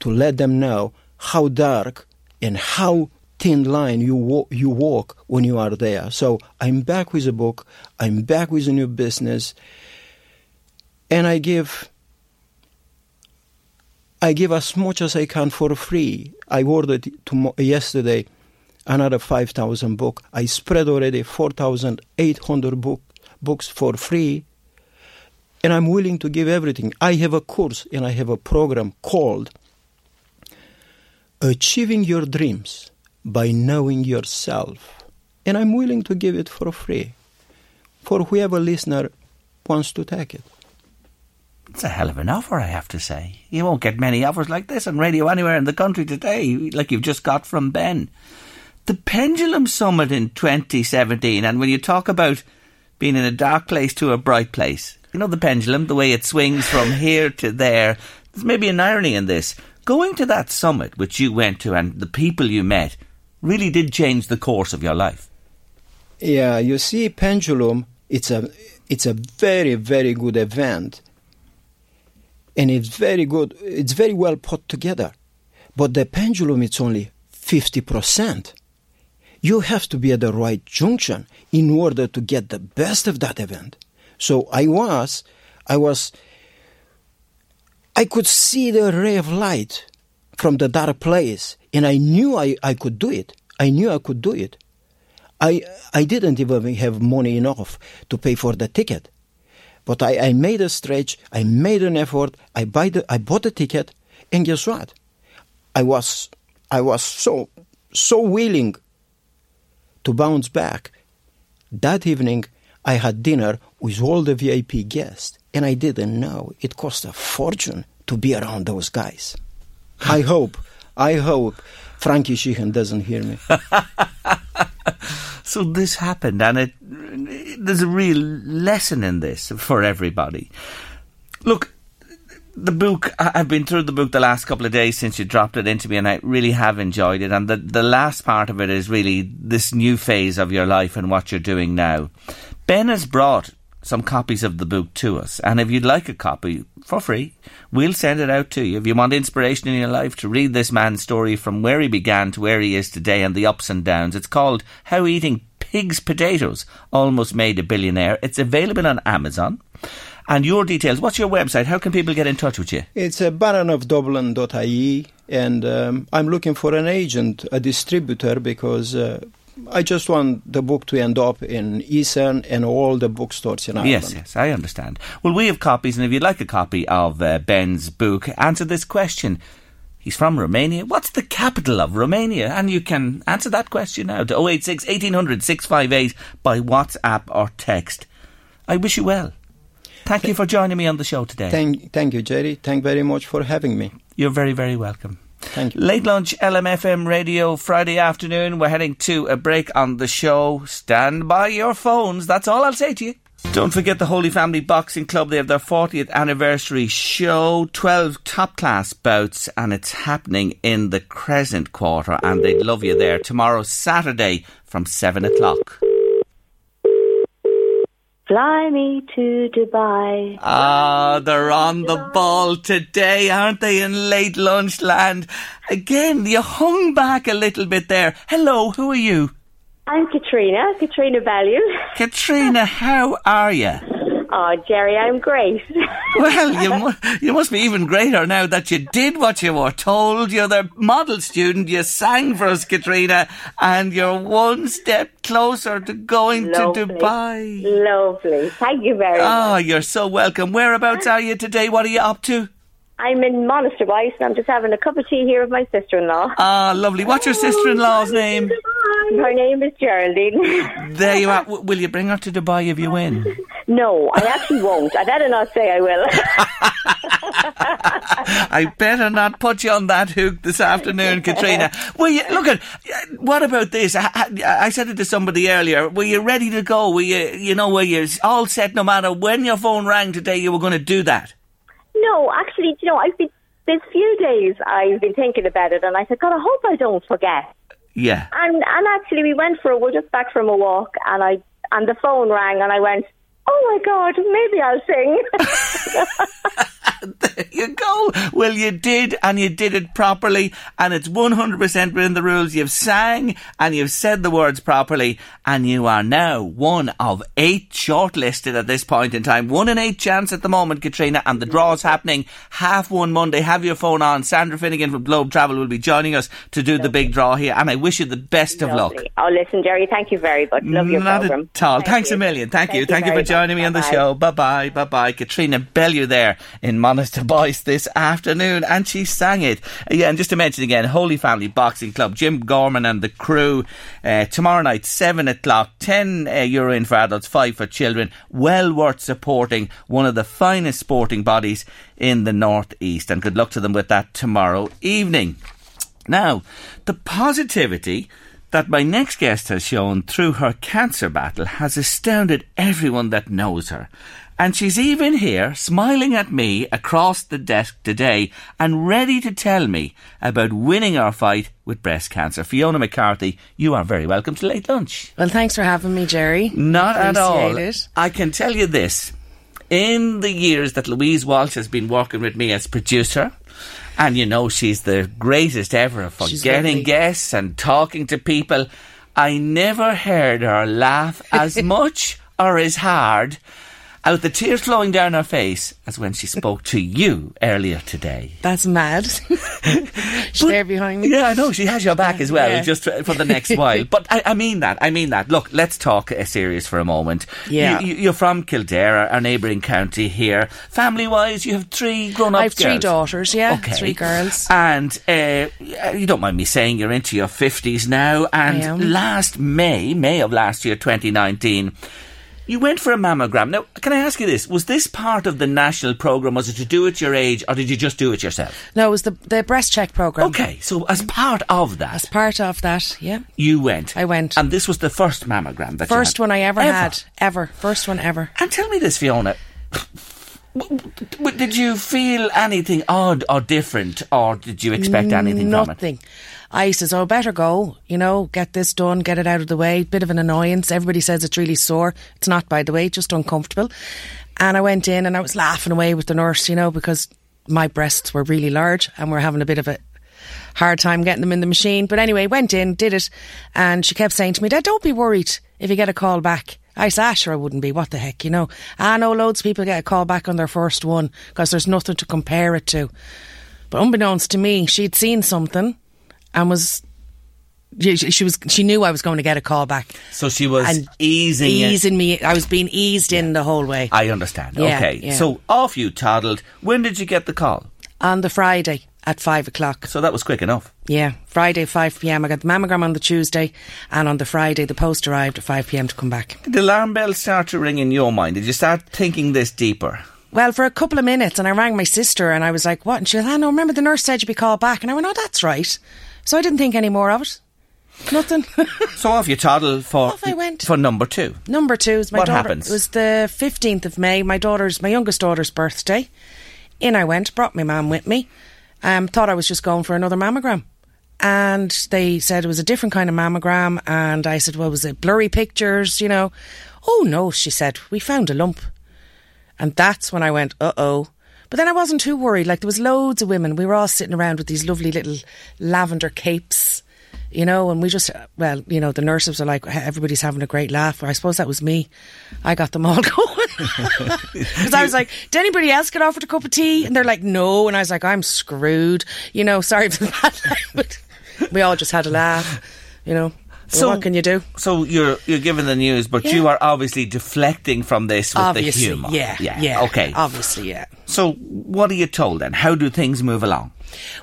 to let them know how dark and how thin line you walk, you walk when you are there. So I'm back with a book. I'm back with a new business, and I give. I give as much as I can for free. I ordered yesterday another 5,000 book. I spread already 4,800 book, books for free. And I'm willing to give everything. I have a course and I have a program called Achieving Your Dreams by knowing yourself. And I'm willing to give it for free for whoever listener wants to take it. It's a hell of an offer, I have to say. You won't get many offers like this on radio anywhere in the country today, like you've just got from Ben. The Pendulum Summit in 2017, and when you talk about being in a dark place to a bright place, you know the pendulum, the way it swings from here to there, there's maybe an irony in this. Going to that summit, which you went to, and the people you met, really did change the course of your life. Yeah, you see, Pendulum, it's a, it's a very, very good event. And it's very good, it's very well put together. But the pendulum, it's only 50%. You have to be at the right junction in order to get the best of that event. So I was, I was, I could see the ray of light from the dark place and I knew I, I could do it. I knew I could do it. I I didn't even have money enough to pay for the ticket. But I, I made a stretch, I made an effort, I buy the I bought a ticket, and guess what? I was I was so so willing to bounce back. That evening I had dinner with all the VIP guests, and I didn't know it cost a fortune to be around those guys. I hope, I hope Frankie Sheahan doesn't hear me. so this happened, and it there's a real lesson in this for everybody. Look, the book I've been through the book the last couple of days since you dropped it into me, and I really have enjoyed it. And the the last part of it is really this new phase of your life and what you're doing now. Ben has brought some copies of the book to us, and if you'd like a copy for free, we'll send it out to you. If you want inspiration in your life to read this man's story from where he began to where he is today and the ups and downs, it's called How Eating Pig's Potatoes Almost Made a Billionaire. It's available on Amazon. And your details, what's your website? How can people get in touch with you? It's uh, baronofdublin.ie, and um, I'm looking for an agent, a distributor, because uh, I just want the book to end up in Eason and all the bookstores in Ireland. Yes, yes, I understand. Well, we have copies, and if you'd like a copy of uh, Ben's book, answer this question. He's from Romania. What's the capital of Romania? And you can answer that question now to 086 1800 658 by WhatsApp or text. I wish you well. Thank you for joining me on the show today. Thank, thank you, Jerry. Thank very much for having me. You're very, very welcome. Thank you. Late lunch, LMFM radio, Friday afternoon. We're heading to a break on the show. Stand by your phones. That's all I'll say to you. Don't forget the Holy Family Boxing Club. They have their 40th anniversary show, 12 top class bouts, and it's happening in the Crescent Quarter, and they'd love you there tomorrow, Saturday, from 7 o'clock. Fly me to Dubai. Ah, they're on the ball today, aren't they, in late lunch land? Again, you hung back a little bit there. Hello, who are you? I'm Katrina, Katrina Bellew. Katrina, how are you? Oh, Jerry, I'm great. well, you, mu- you must be even greater now that you did what you were told. You're the model student. You sang for us, Katrina, and you're one step closer to going Lovely. to Dubai. Lovely. Thank you very much. Oh, much. you're so welcome. Whereabouts are you today? What are you up to? I'm in Monasterboice and I'm just having a cup of tea here with my sister-in-law. Ah, lovely. What's your sister-in-law's name? Her name is Geraldine. There you are. W- will you bring her to Dubai if you win? no, I actually won't. I better not say I will. I better not put you on that hook this afternoon, Katrina. Well, you, look at what about this? I, I, I said it to somebody earlier. Were you ready to go? Were you, you know, were you all set? No matter when your phone rang today, you were going to do that. no, actually, you know, I've been this few days I've been thinking about it and I said, God, I hope I don't forget. Yeah. And and actually, we went for a, we're just back from a walk, and I and the phone rang, and I went, "Oh my God, maybe I'll sing." there you go. Well, you did, and you did it properly, and it's 100% within the rules. You've sang, and you've said the words properly, and you are now one of eight shortlisted at this point in time. One in eight chance at the moment, Katrina, and the draw is happening half one Monday. Have your phone on. Sandra Finnegan from Globe Travel will be joining us to do the big draw here, and I wish you the best of luck. oh, listen, Jerry, thank you very much. Love your Not program. at all. Thank Thanks you. a million. Thank, you. Thank you Thank you for joining much. me on the Bye-bye. show. Bye bye. Bye bye. Katrina Bellew there in Monasterboice this afternoon, and she sang it. Yeah, and just to mention again, Holy Family Boxing Club, Jim Gorman and the crew, uh, tomorrow night, 7 o'clock, 10 uh, euro in for adults, 5 for children. Well worth supporting one of the finest sporting bodies in the Northeast, and good luck to them with that tomorrow evening. Now, the positivity that my next guest has shown through her cancer battle has astounded everyone that knows her. And she's even here, smiling at me across the desk today and ready to tell me about winning our fight with breast cancer. Fiona McCarthy, you are very welcome to Late Lunch. Well, thanks for having me, Jerry. Not at all. It. I can tell you this. In the years that Louise Walsh has been working with me as producer, and you know she's the greatest ever for She's getting lovely. guests and talking to people, I never heard her laugh as much or as hard out the tears flowing down her face as when she spoke to you earlier today. That's mad. She's there behind me. Yeah, I know she has your back as well, Yeah. just for the next while. But I, I mean that. I mean that. Look, let's talk uh, serious for a moment. Yeah. you, you're from Kildare, our- our neighbouring county here. Family-wise, you have three grown-up I have three girls. daughters, yeah, Okay. three girls. And uh, you don't mind me saying you're into your 50s now. And last May, May of last year, 2019, you went for a mammogram. Now, can I ask you this? Was this part of the national programme? Was it to do at your age, or did you just do it yourself? No, it was the the breast check program. Okay, so as part of that, As part of that, yeah. you went. I went. And this was the first mammogram that you First one I ever, had. Ever. First one ever. And tell me this, Fiona. Did you feel anything odd or different, or did you expect anything from it? Nothing. I says, oh, better go, you know, get this done, get it out of the way. Bit of an annoyance. Everybody says it's really sore. It's not, by the way, just uncomfortable. And I went in and I was laughing away with the nurse, you know, because my breasts were really large and we're having a bit of a hard time getting them in the machine. But anyway, went in, did it, and she kept saying to me, Dad, don't be worried if you get a call back. I said, ah, sure, I wouldn't be. What the heck, you know? I know loads of people get a call back on their first one because there's nothing to compare it to. But unbeknownst to me, she'd seen something and was. She, she was. She knew I was going to get a call back. So she was And easing it. easing me. I was being eased in the whole way. I understand. Yeah, okay. yeah. So off you toddled. When did you get the call? on the Friday at five o'clock. So that was quick enough. Yeah, Friday five pm. I got the mammogram on the Tuesday, and on the Friday the post arrived at five pm to come back. Did the alarm bell start to ring in your mind? Did you start thinking this deeper? Well, for a couple of minutes, and I rang my sister, and I was like, "What?" And she was, "I know. Remember the nurse said you'd be called back?" And I went, "Oh, that's right." So I didn't think any more of it. Nothing. So off you toddle for Off I went. for number two. Number two is my What daughter. happens? It was the fifteenth of May. My daughter's, my youngest daughter's birthday. In I went. Brought my mum with me. Um, thought I was just going for another mammogram. And they said it was a different kind of mammogram. And I said, well, was it blurry pictures, you know? Oh, no, she said, we found a lump. And that's when I went, uh oh. But then I wasn't too worried. Like, there was loads of women. We were all sitting around with these lovely little lavender capes, you know, and we just, well, you know, the nurses were like, everybody's having a great laugh. I suppose that was me. I got them all going. Because I was like, did anybody else get offered a cup of tea? And they're like, no. And I was like, I'm screwed. You know, sorry for the bad but we all just had a laugh, you know. So what can you do? So you're you're given the news, but you are obviously deflecting from this with Obviously, the humour. yeah, yeah, yeah. Okay. Obviously, yeah. So what are you told then? How do things move along?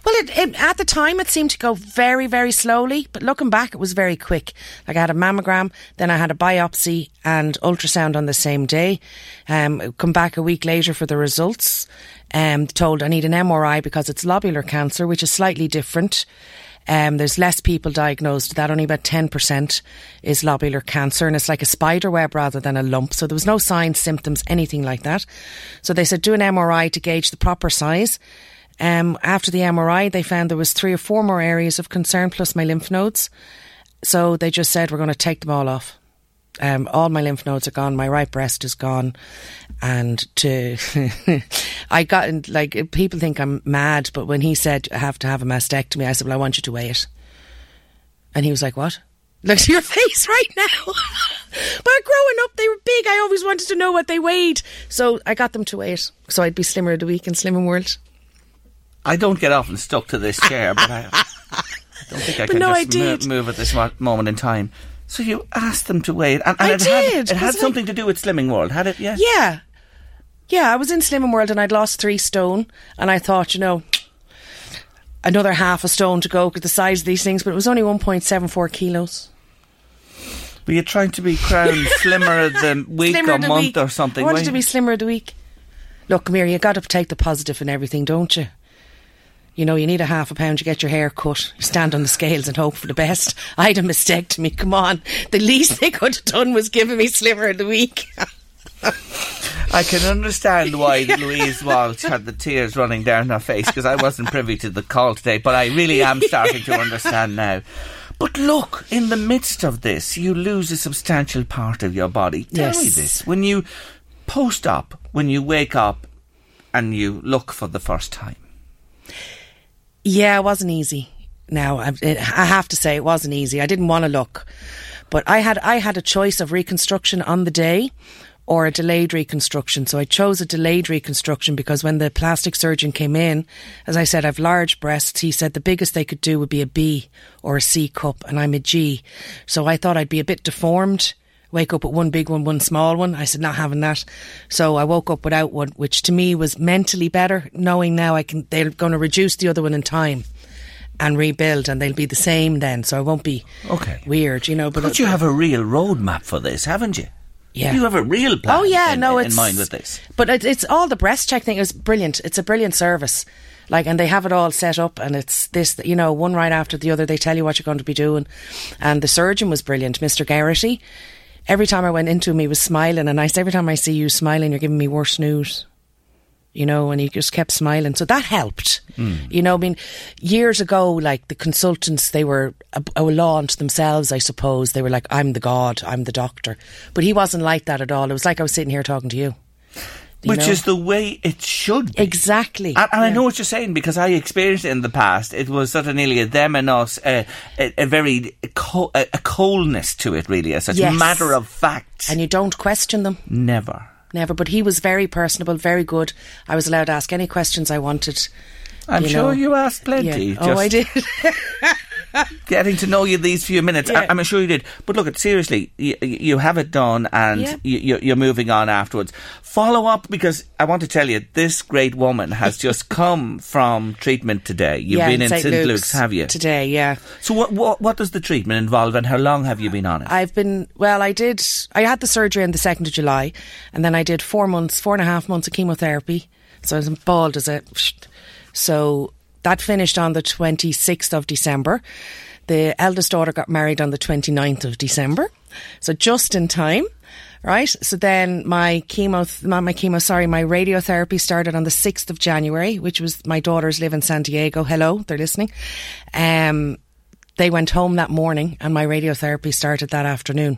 Well, it, it, at the time, it seemed to go very, very slowly, but looking back, it was very quick. Like I had a mammogram, then I had a biopsy and ultrasound on the same day. Um, come back a week later for the results. Um, told I need an MRI because it's lobular cancer, which is slightly different. Um, there's less people diagnosed. That only about 10% is lobular cancer, and it's like a spider web rather than a lump. So there was no signs, symptoms, anything like that. So they said do an MRI to gauge the proper size. Um, after the MRI, they found there was three or four more areas of concern plus my lymph nodes. So they just said we're going to take them all off. Um, all my lymph nodes are gone. My right breast is gone, and to I got like people think I'm mad, but when he said I have to have a mastectomy, I said, "Well, I want you to weigh it," and he was like, "What?" Look at your face right now. but growing up, they were big. I always wanted to know what they weighed, so I got them to weigh it. So I'd be slimmer of the week in Slimming World. I don't get often stuck to this chair, but I, I don't think I But can no, just mo- move at this moment in time. So you asked them to wait, and, and I it had, it had something to do with Slimming World, had it? Yeah. Yeah. Yeah, I was in Slimming World and I'd lost three stone. And I thought, you know, another half a stone to go with the size of these things, but it was only 1.74 kilos. Were you trying to be crowned slimmer of the week Slimmer or month week. or something? I wanted to be slimmer of the week. Look, here, you got to take the positive in everything, don't you? You know, you need a half a pound to get your hair cut. You stand on the scales and hope for the best. I had a mastectomy. Come on. The least they could have done was giving me slimmer of the week. I can understand why Louise Walsh had the tears running down her face because I wasn't privy to the call today, but I really am starting to understand now. But look, in the midst of this, you lose a substantial part of your body. Tell me this. When you post up, when you wake up and you look for the first time, Yeah, it wasn't easy. Now I, have to say it wasn't easy. I didn't want to look, but I had I had a choice of reconstruction on the day, or a delayed reconstruction. So I chose a delayed reconstruction because when the plastic surgeon came in, as I said, I've large breasts. He said the biggest they could do would be a B or a C cup, and I'm a G. So I thought I'd be a bit deformed. Wake up with one big one, one small one. I said, not having that. So I woke up without one, which to me was mentally better, knowing now I can, they're going to reduce the other one in time and rebuild, and they'll be the same then. So I won't be Okay. weird, you know. But But you have a real roadmap for this, haven't you? Yeah. You have a real oh, plan Oh yeah, in, no, in it's mind with this. But it, it's all the breast check thing is brilliant. It's a brilliant service. Like, and they have it all set up, and it's this, you know, one right after the other. They tell you what you're going to be doing, and the surgeon was brilliant, Mister Garrity. Every time I went into him, he was smiling, and I said, "Every time I see you smiling, you're giving me worse news." You know, and he just kept smiling, so that helped. Hmm. You know, I mean, years ago, like the consultants, they were a, a law unto themselves, I suppose. They were like, I'm the God, I'm the doctor. But he wasn't like that at all. It was like I was sitting here talking to you. Which know? is the way it should be. Exactly. And, and I know what you're saying because I experienced it in the past. It was sort of nearly a them and us, uh, a, a very co- a, a coldness to it, really, as such Yes. matter of fact. And you don't question them. Never. Never. But he was very personable, very good. I was allowed to ask any questions I wanted. I'm you sure know. you asked plenty. Yeah. Oh, I did. getting to know you these few minutes. Yeah. I, I'm sure you did. But look, it seriously, you, you have it done, and Yeah. you, you- you're moving on afterwards. Follow up because I want to tell you, this great woman has just come from treatment today. You've yeah, been in St. Luke's Luke's, have you? Today, yeah. So what, what what does the treatment involve, and how long have you been on it? I've been, well, I did, I had the surgery on the 2nd of July, and then I did four months, four and a half months of chemotherapy. So I was bald as a. So that finished on the 26th of December. The eldest daughter got married on the 29th of December. So just in time. Right, so then my chemo, not my chemo, sorry, my radiotherapy started on the 6th of January, which was my daughters live in San Diego. Hello, they're listening. Um, they went home that morning and my radiotherapy started that afternoon.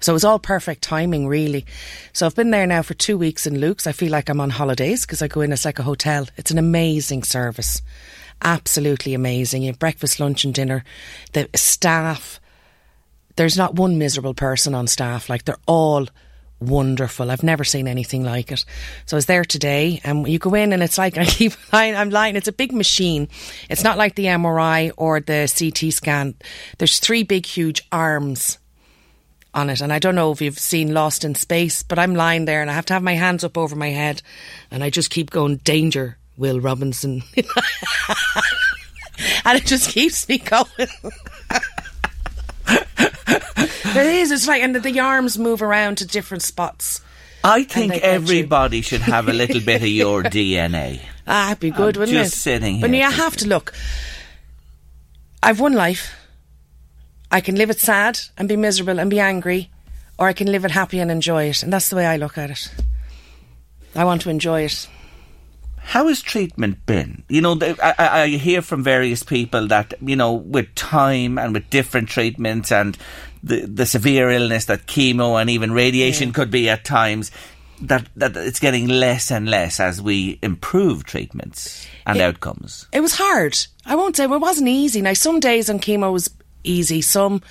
So it was all perfect timing, really. So I've been there now for two weeks in Luke's. I feel like I'm on holidays because I go in, it's like a hotel. It's an amazing service. Absolutely amazing. You have breakfast, lunch, and dinner. The staff, there's not one miserable person on staff. Like they're all wonderful. I've never seen anything like it. So I was there today, and you go in, and it's like I keep lying. I'm lying. It's a big machine. It's not like the MRI or the CT scan. There's three big, huge arms on it, and I don't know if you've seen Lost in Space, but I'm lying there, and I have to have my hands up over my head, and I just keep going, "Danger, Will Robinson," and it just keeps me going. it is. It's like, and the, the arms move around to different spots. I think everybody should have a little bit of your DNA. Ah, it'd be good, I'm wouldn't just it? Just sitting here. But you have to look. I've one life. I can live it sad and be miserable and be angry, or I can live it happy and enjoy it. And that's the way I look at it. I want to enjoy it. How has treatment been? You know, I, I I hear from various people that you know, with time and with different treatments and the the severe illness that chemo and even radiation could be at times, that that it's getting less and less as we improve treatments and It- outcomes. It was hard. I won't say it wasn't easy. Now, some days on chemo was easy. Some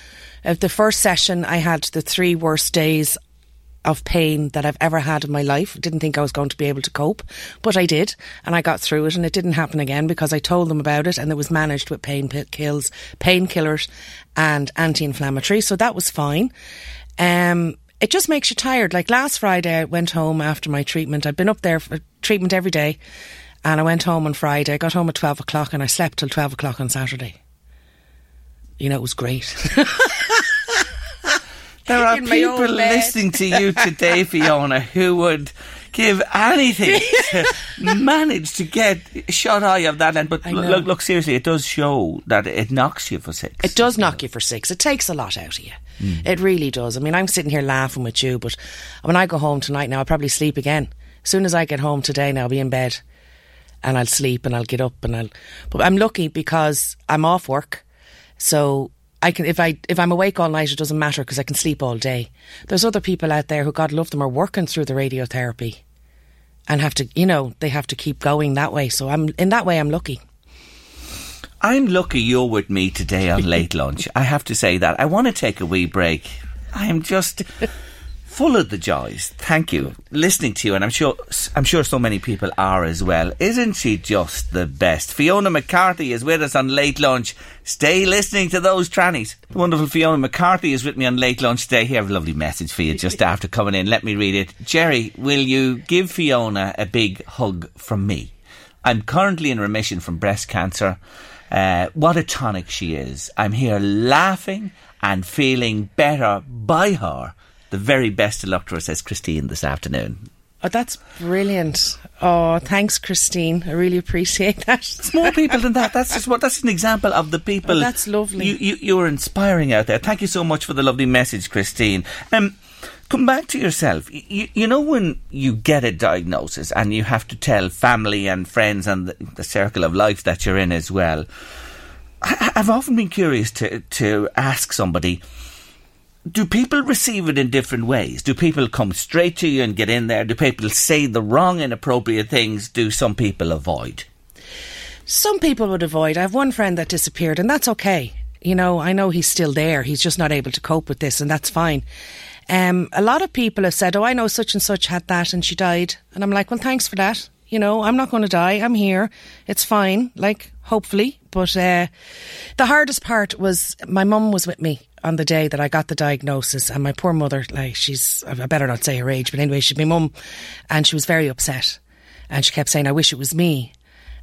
of the first session, I had the three worst days of pain that I've ever had in my life. Didn't think I was going to be able to cope, but I did, and I got through it, and it didn't happen again because I told them about it, and it was managed with pain pi- kills, painkillers, and anti-inflammatory. So that was fine. Um, it just makes you tired. Like last Friday, I went home after my treatment. I'd been up there for treatment every day, and I went home on Friday. I got home at twelve o'clock, and I slept till twelve o'clock on Saturday. You know, it was great. There are in my own people listening to you today, Fiona, who would give anything to manage to get shut eye of that end. But look, look, look, seriously, it does show that it knocks you for six. It does knock you for six. It takes a lot out of you. Hmm. It really does. I mean, I'm sitting here laughing with you, but when I go home tonight now, I'll probably sleep again. As soon as I get home today, now I'll be in bed and I'll sleep and I'll get up and I'll. But I'm lucky because I'm off work, so I can. If I if I'm awake all night, it doesn't matter because I can sleep all day. There's other people out there who, God love them, are working through the radiotherapy and have to, you know, they have to keep going that way. So I'm in that way, I'm lucky. I'm lucky you're with me today on late lunch. I have to say that. I want to take a wee break. I'm just full of the joys. Thank you. Listening to you, and I'm sure I'm sure so many people are as well. Isn't she just the best? Fiona McCarthy is with us on late lunch. Stay listening to those trannies. The wonderful Fiona McCarthy is with me on late lunch today. Here, I have a lovely message for you just after coming in. Let me read it. Jerry, will you give Fiona a big hug from me? I'm currently in remission from breast cancer. Uh, what a tonic she is. I'm here laughing and feeling better by her. The very best of luck to her, says Christine this afternoon. Oh, that's brilliant. Oh, thanks, Christine. I really appreciate that. It's more people than that. That's just what. That's an example of the people. Oh, that's lovely. You, you, you're inspiring out there. Thank you so much for the lovely message, Christine. Um, come back to yourself. You, you know when you get a diagnosis and you have to tell family and friends and the, the circle of life that you're in as well. I, I've often been curious to to ask somebody do people receive it in different ways? Do people come straight to you and get in there? Do people say the wrong, inappropriate things? Do some people avoid? Some people would avoid. I have one friend that disappeared, and that's okay. You know, I know he's still there. He's just not able to cope with this, and that's fine. Um, a lot of people have said, "Oh, I know such and such had that, and she died," and I'm like, "Well, thanks for that. You know, I'm not going to die. I'm here. It's fine. Like, hopefully." But uh, the hardest part was my mum was with me on the day that I got the diagnosis, and my poor mother, like she's, I better not say her age, but anyway, she's my mum, and she was very upset, and she kept saying, "I wish it was me,"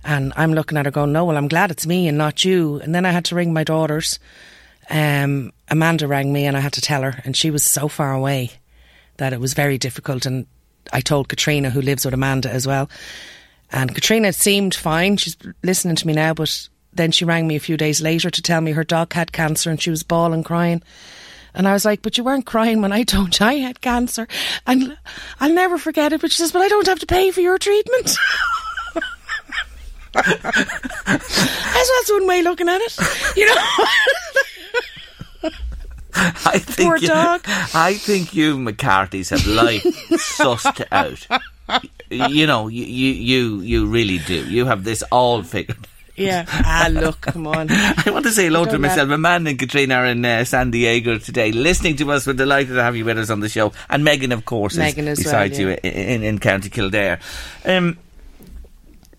and I'm looking at her going, "No, well, I'm glad it's me and not you." And then I had to ring my daughters. Um, Amanda rang me, and I had to tell her, and she was so far away that it was very difficult. And I told Katrina, who lives with Amanda as well, and Katrina seemed fine. She's listening to me now, but then she rang me a few days later to tell me her dog had cancer and she was bawling, crying. And I was like, but you weren't crying when I told you I had cancer. And I'll never forget it. But she says, but I don't have to pay for your treatment. That's that's one way looking at it, you know. I think Poor you, dog. I think you McCarthy's have life sussed out. You know, you, you you you really do. You have this all figured. Yeah. Ah, look, come on. I want to say hello to myself. laugh. man and Katrina are in uh, San Diego today, listening to us. We're delighted to have you with us on the show, and Megan, of course, Megan is beside well, you yeah. in, in County Kildare. Um,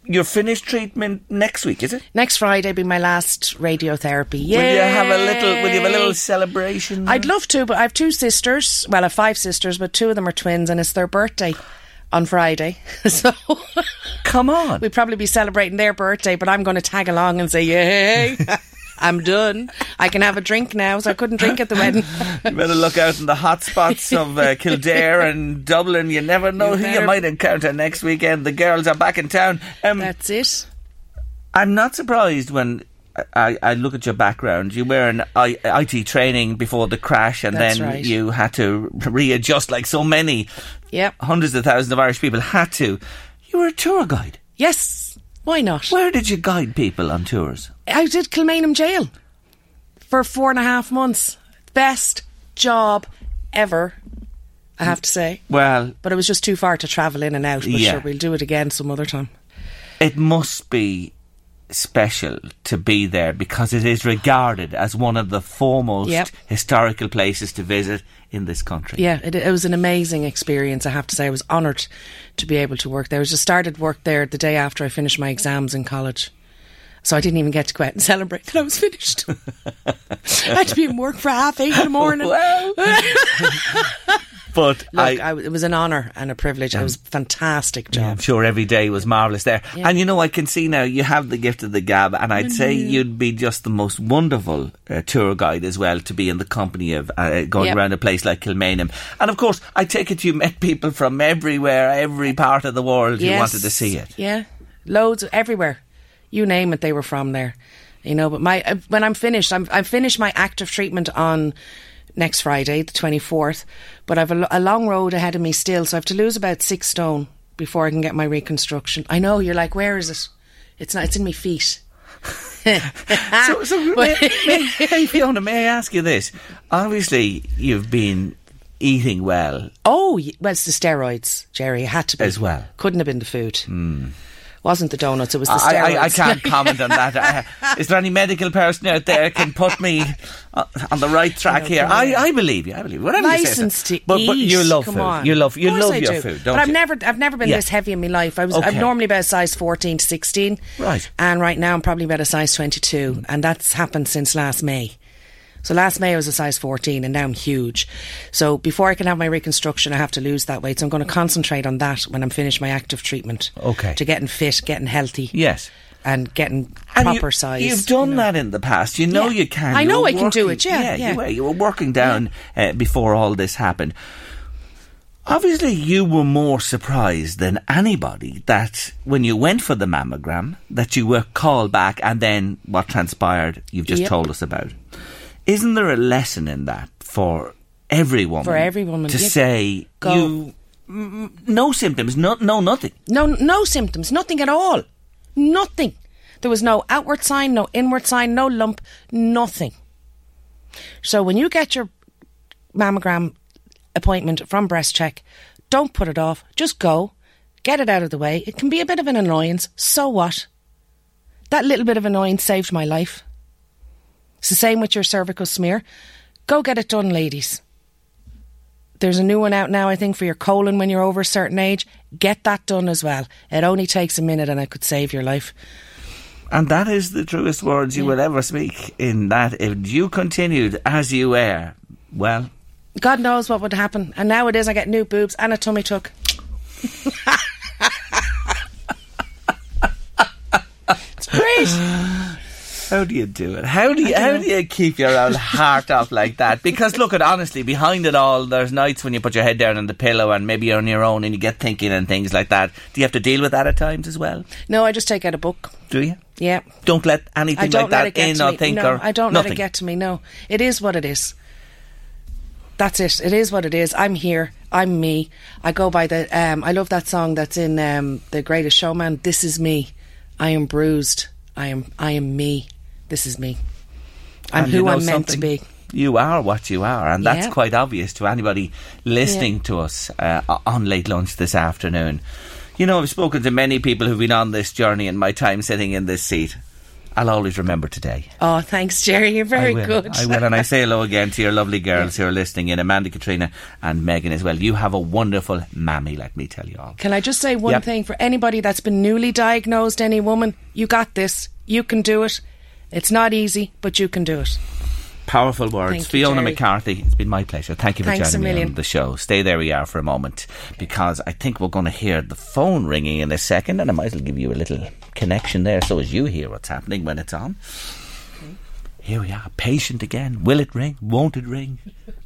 your finished treatment next week, is it? Next Friday be my last radiotherapy. Yeah. Will you have a little? Will you have a little celebration? I'd love to, but I have two sisters. Well, I have five sisters, but two of them are twins, and it's their birthday on Friday. so come on, we'd probably be celebrating their birthday, but I'm going to tag along and say, "Yay, I'm done. I can have a drink now." So I couldn't drink at the wedding. You better look out in the hot spots of uh, Kildare and Dublin. You never know You who you might encounter next weekend. The girls are back in town. Um, That's it. I'm not surprised when I, I look at your background. You were in I, IT training before the crash, and That's then right. you had to readjust like so many Yep. hundreds of thousands of Irish people had to. You were a tour guide. Yes. Why not? Where did you guide people on tours? I did Kilmainham Jail for four and a half months. Best job ever, I have to say. Well, But it was just too far to travel in and out. But Yeah. sure, we'll do it again some other time. it must be special to be there because it is regarded as one of the foremost Yep. historical places to visit in this country. Yeah, it, it was an amazing experience. I have to say, I was honoured to be able to work there. I just started work there the day after I finished my exams in college. So I didn't even get to go out and celebrate that I was finished. I had to be in work for half eight in the morning. But Look, I, I, it was an honour and a privilege. It was a fantastic Yeah, I'm job. sure every day was marvellous there. Yeah. And you know, I can see now you have the gift of the gab, and I'd say you'd be just the most wonderful uh, tour guide as well to be in the company of uh, going Yep. around a place like Kilmainham. And of course, I take it you met people from everywhere, every part of the world who Yes. wanted to see it. Yeah, loads everywhere. You name it, they were from there. You know, but my uh, when I'm finished, I'm I'm finished my active treatment on next Friday, the 24th. But I've a, a long road ahead of me still, so I have to lose about six stone before I can get my reconstruction. I know you're like, where is it? It's not. It's in my feet. So, so may, may, hey Fiona, may I ask you this? Obviously, you've been eating well. Oh, well, it's the steroids, Jerry. It had to be As well. Couldn't have been the food. Wasn't the donuts? It was the I, steroids. I, I can't comment on that. Uh, is there any medical person out there can put me uh, on the right track here? I. I believe you. I believe you. Whatever you say, to but, eat. but you love Come food. on. You love you love I your do. food, don't but I've you? never, I've never been Yeah. this heavy in my life. I was, Okay. I'm normally about a size 14 to 16. Right. And right now I'm probably about a size 22, and that's happened since last May. So last May I was a size 14 and now I'm huge. So before I can have my reconstruction, I have to lose that weight. So I'm going to concentrate on that when I'm finished my active treatment. Okay. To getting fit, getting healthy. Yes. And getting And proper you, size. You've done you know. that in the past. You know Yeah. you can. I You know I can do working- it, yeah, yeah. You, were, you were working down uh, before all this happened. Obviously, you were more surprised than anybody that when you went for the mammogram, that you were called back, and then what transpired, you've just Yep. told us about. Isn't there a lesson in that for every woman? For every woman, to say Go. you no symptoms, no, no nothing. No, no symptoms, nothing at all. Nothing. There was no outward sign, no inward sign, no lump, nothing. So when you get your mammogram appointment from Breast Check, don't put it off. Just go, get it out of the way. It can be a bit of an annoyance. So what? That little bit of annoyance saved my life. It's the same with your cervical smear. Go get it done, ladies. There's a new one out now, I think, for your colon when you're over a certain age. Get that done as well. It only takes a minute and it could save your life. And that is the truest words you will ever speak. In that, if you continued as you were, well, God knows what would happen. And now it is, I get new boobs and a tummy tuck. it's great. how do you do it? How do you how do you keep your own heart up like that? Because look at honestly, behind it all, there's nights when you put your head down on the pillow and maybe you're on your own and you get thinking and things like that. Do you have to deal with that at times as well? No, I just take out a book. Do you? Yeah. Don't let anything don't like let that in or me. think no, or I don't nothing. let it get to me. No, it is what it is. That's it. It is what it is. I'm here. I'm me. I go by the. Um, I love that song that's in um, the Greatest Showman. This is me. I am bruised. I am. I am me. This is me. I'm And who you know I'm meant to be. You are what you are, and that's Yeah. quite obvious to anybody listening to us uh, on late lunch this afternoon. You know, I've spoken to many people who've been on this journey in my time sitting in this seat. I'll always remember today. Oh, thanks, Jerry. You're very I good. I will, and I say hello again to your lovely girls who are listening in, Amanda, Katrina, and Megan as well. You have a wonderful mammy, let me tell you all. Can I just say one Yep. thing for anybody that's been newly diagnosed, any woman? You got this. You can do it. It's not easy, but you can do it. Powerful words. Thank Fiona Jerry. McCarthy, it's been my pleasure. Thank you for Thanks joining me on the show. Stay there we are for a moment because I think we're going to hear the phone ringing in a second and I might as well give you a little connection there so as you hear what's happening when it's on. Here we are, patient again. Will it ring? Won't it ring?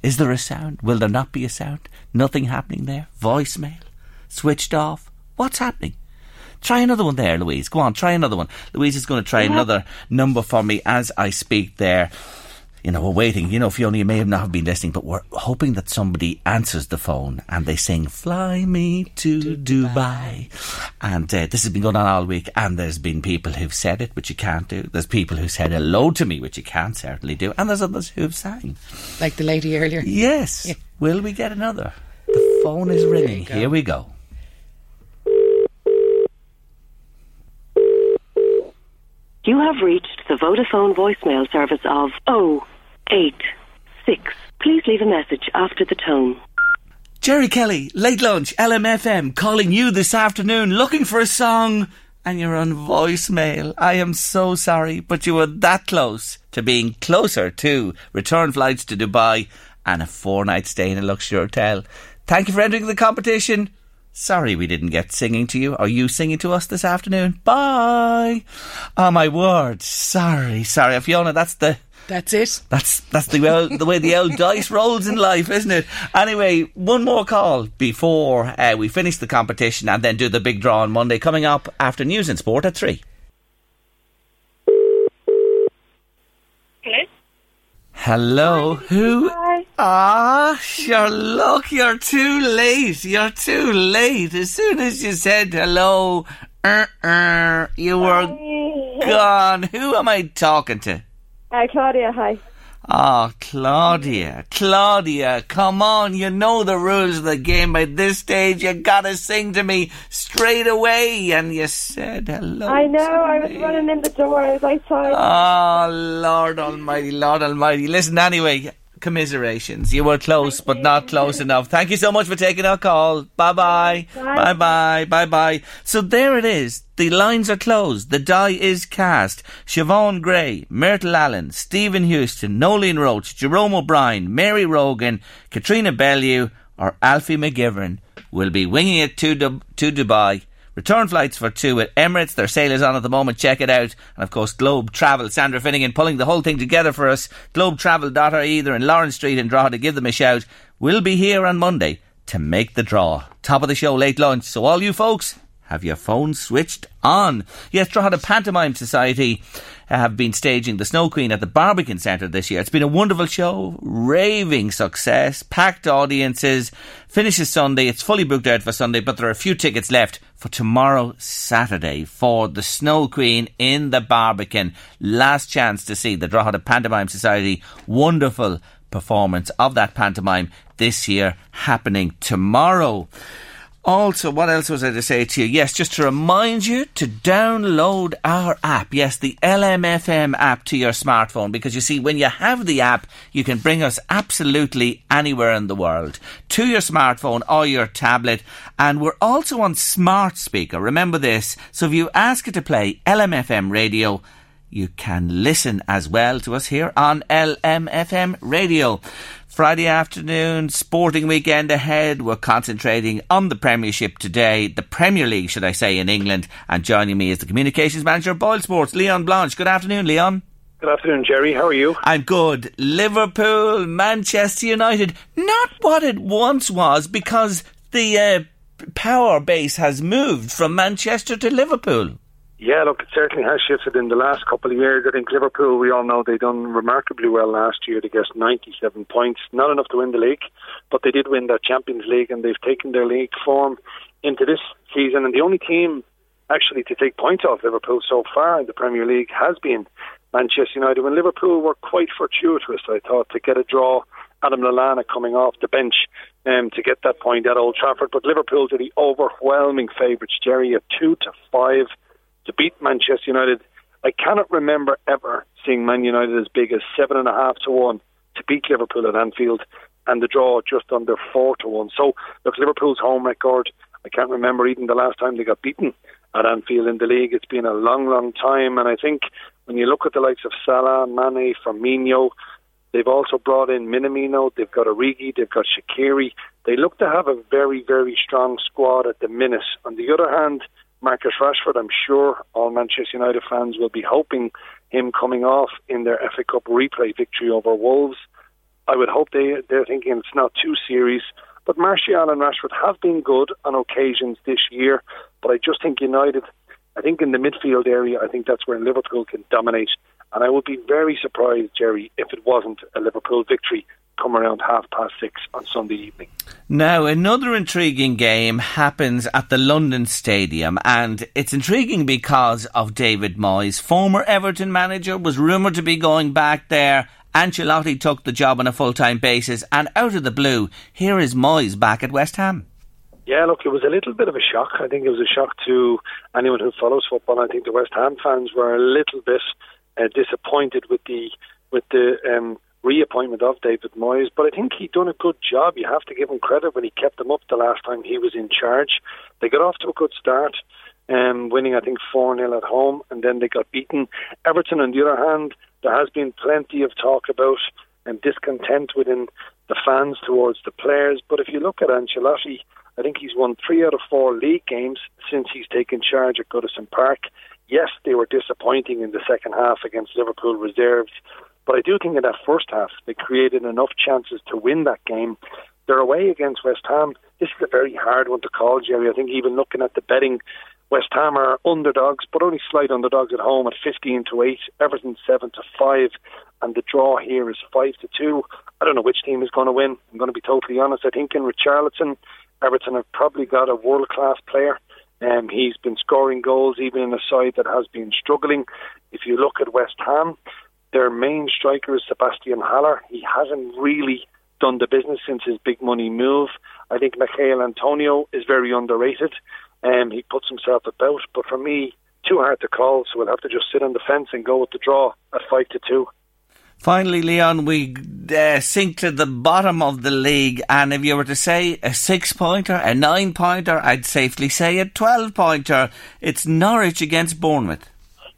Is there a sound? Will there not be a sound? Nothing happening there? Voicemail? Switched off? What's happening? Try another one there, Louise. Go on, try another one. Louise is going to try another number for me as I speak there. You know, we're waiting. You know, Fiona, you may have not have been listening, but we're hoping that somebody answers the phone and they sing "Fly Me to Dubai." And uh, this has been going on all week, and there's been people who've said it, which you can't do. There's people who said hello to me, which you can't certainly do, and there's others who've sang. Like the lady earlier. Yes. Will we get another? The phone is ringing. Here we go. You have reached the Vodafone voicemail service of 086. Please leave a message after the tone. Jerry Kelly, late lunch, LMFM, calling you this afternoon, looking for a song, and you're on voicemail. I am so sorry, but you were that close to being closer to return flights to Dubai and a four night stay in a luxury hotel. Thank you for entering the competition. Sorry we didn't get singing to you. Are you singing to us this afternoon? Bye. Oh my word. Sorry, sorry. Fiona, that's the that's it. That's that's the well, the way the old dice rolls in life, isn't it? Anyway, one more call before uh, we finish the competition and then do the big draw on Monday coming up after news and sport at 3. Hello, who? Ah, sure. Look, you're too late. You're too late. As soon as you said hello, uh, uh, you were gone. Who am I talking to? Uh, Claudia, hi. Oh, Claudia, Claudia, come on. You know the rules of the game by this stage. You gotta sing to me straight away. And you said hello. I know, I was running in the door. I was outside. Oh, Lord Almighty, Lord Almighty. Listen, anyway, commiserations. You were close, but not close enough. Thank you so much for taking our call. Bye bye. Bye bye. Bye bye. So there it is. The lines are closed. The die is cast. Siobhan Gray, Myrtle Allen, Stephen Houston, Nolene Roach, Jerome O'Brien, Mary Rogan, Katrina Bellew, or Alfie McGivern will be winging it to, Du- to Dubai Return flights for two at Emirates. Their sale is on at the moment. Check it out. And of course, Globe Travel. Sandra Finnegan pulling the whole thing together for us. GlobeTravel.ie. They're in Lawrence Street in Drogheda. Give them a shout. We'll be here on Monday to make the draw. Top of the show, late lunch. So all you folks, have your phones switched on. Yes, Drogheda Pantomime Society have been staging the Snow Queen at the Barbican Centre this year. It's been a wonderful show, raving success, packed audiences. Finishes Sunday. It's fully booked out for Sunday, but there are a few tickets left for tomorrow, Saturday, for the Snow Queen in the Barbican. Last chance to see the Drogheda Pantomime Society. Wonderful performance of that pantomime this year happening tomorrow. Also, what else was I to say to you? Yes, just to remind you to download our app. Yes, the LMFM app to your smartphone because you see, when you have the app, you can bring us absolutely anywhere in the world to your smartphone or your tablet. And we're also on smart speaker. Remember this. So if you ask it to play LMFM radio, you can listen as well to us here on LMFM radio. Friday afternoon, sporting weekend ahead. We're concentrating on the Premiership today, the Premier League, should I say, in England. And joining me is the communications manager of Boyle Sports, Leon Blanche. Good afternoon, Leon. Good afternoon, Jerry. How are you? I'm good. Liverpool, Manchester United, not what it once was because the uh, power base has moved from Manchester to Liverpool. Yeah, look, it certainly has shifted in the last couple of years. I think Liverpool, we all know they done remarkably well last year. They get 97 points, not enough to win the league, but they did win the Champions League and they've taken their league form into this season. And the only team actually to take points off Liverpool so far in the Premier League has been Manchester United. When Liverpool were quite fortuitous, I thought, to get a draw. Adam Lallana coming off the bench um, to get that point at Old Trafford. But Liverpool's are the overwhelming favourites, Jerry, at two to five to beat Manchester United. I cannot remember ever seeing Man United as big as seven and a half to one to beat Liverpool at Anfield, and the draw just under four to one. So, look, Liverpool's home record. I can't remember even the last time they got beaten at Anfield in the league. It's been a long, long time, and I think when you look at the likes of Salah, Mane, Firmino, they've also brought in Minamino. They've got Origi. They've got Shaqiri. They look to have a very, very strong squad at the minute. On the other hand Marcus Rashford, I'm sure all Manchester United fans will be hoping him coming off in their FA Cup replay victory over Wolves. I would hope they they're thinking it's not too serious. But Martial and Rashford have been good on occasions this year. But I just think United, I think in the midfield area, I think that's where Liverpool can dominate. And I would be very surprised, Jerry, if it wasn't a Liverpool victory come around half past six on Sunday evening. Now, another intriguing game happens at the London Stadium, and it's intriguing because of David Moyes. Former Everton manager was rumoured to be going back there. Ancelotti took the job on a full time basis, and out of the blue, here is Moyes back at West Ham. Yeah, look, it was a little bit of a shock. I think it was a shock to anyone who follows football. I think the West Ham fans were a little bit uh, disappointed with the with the um, reappointment of David Moyes, but I think he'd done a good job. You have to give him credit when he kept them up the last time he was in charge. They got off to a good start, um, winning I think 4 0 at home, and then they got beaten. Everton, on the other hand, there has been plenty of talk about and discontent within the fans towards the players. But if you look at Ancelotti, I think he's won three out of four league games since he's taken charge at Goodison Park. Yes, they were disappointing in the second half against Liverpool reserves, but I do think in that first half, they created enough chances to win that game. They're away against West Ham. This is a very hard one to call, Jerry. I think even looking at the betting, West Ham are underdogs, but only slight underdogs at home at 15 to 8, Everton 7 to 5, and the draw here is 5 to 2. I don't know which team is going to win. I'm going to be totally honest. I think in Richarlison, Everton have probably got a world class player. Um, he's been scoring goals even in a side that has been struggling. If you look at West Ham, Their main striker is Sebastian Haller. He hasn't really done the business since his big money move. I think Michail Antonio is very underrated. Um, he puts himself about, but for me, too hard to call. So we'll have to just sit on the fence and go with the draw at five to two. Finally, Leon, we uh, sink to the bottom of the league, and if you were to say a six pointer, a nine pointer, I'd safely say a 12 pointer. It's Norwich against Bournemouth.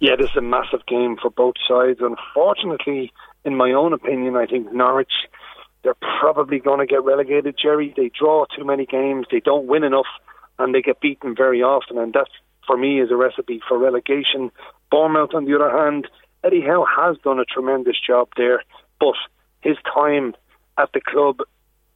Yeah, this is a massive game for both sides. Unfortunately, in my own opinion, I think Norwich, they're probably going to get relegated, Jerry. They draw too many games, they don't win enough, and they get beaten very often, and that, for me, is a recipe for relegation. Bournemouth, on the other hand, Eddie Howe has done a tremendous job there, but his time at the club,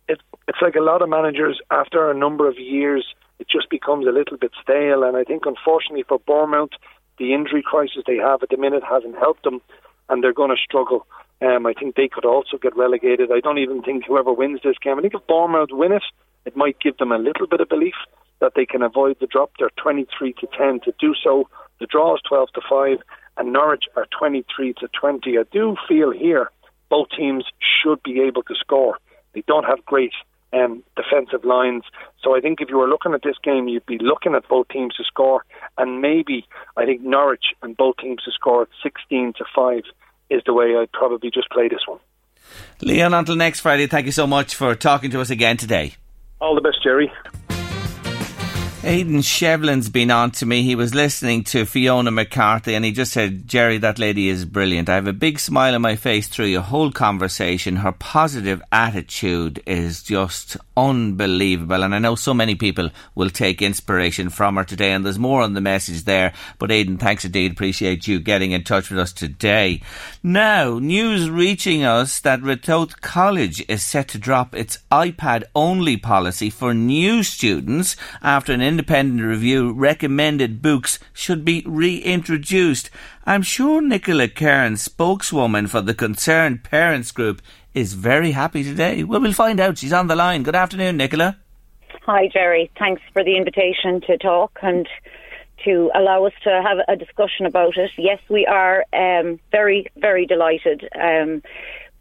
it, it's like a lot of managers after a number of years, it just becomes a little bit stale. And I think, unfortunately, for Bournemouth, the injury crisis they have at the minute hasn't helped them, and they're going to struggle. Um, I think they could also get relegated. I don't even think whoever wins this game. I think if Bournemouth win it, it might give them a little bit of belief that they can avoid the drop. They're 23 to 10 to do so. The draw is 12 to 5 and Norwich are 23 to 20. I do feel here both teams should be able to score. They don't have great um, defensive lines. So I think if you were looking at this game, you'd be looking at both teams to score, and maybe I think Norwich and both teams to score 16 to 5 is the way I'd probably just play this one. Leon, until next Friday, thank you so much for talking to us again today. All the best, Jerry. Aidan Shevlin's been on to me. He was listening to Fiona McCarthy and he just said, Jerry, that lady is brilliant. I have a big smile on my face through your whole conversation. Her positive attitude is just unbelievable. And I know so many people will take inspiration from her today. And there's more on the message there. But Aidan, thanks indeed. Appreciate you getting in touch with us today. Now, news reaching us that Ratoath College is set to drop its iPad only policy for new students after an independent review recommended books should be reintroduced. I'm sure Nicola Kern, spokeswoman for the concerned parents group, is very happy today. Well, we'll find out. She's on the line. Good afternoon, Nicola. Hi, Jerry. Thanks for the invitation to talk and to allow us to have a discussion about it. Yes, we are um, very, very delighted. Um,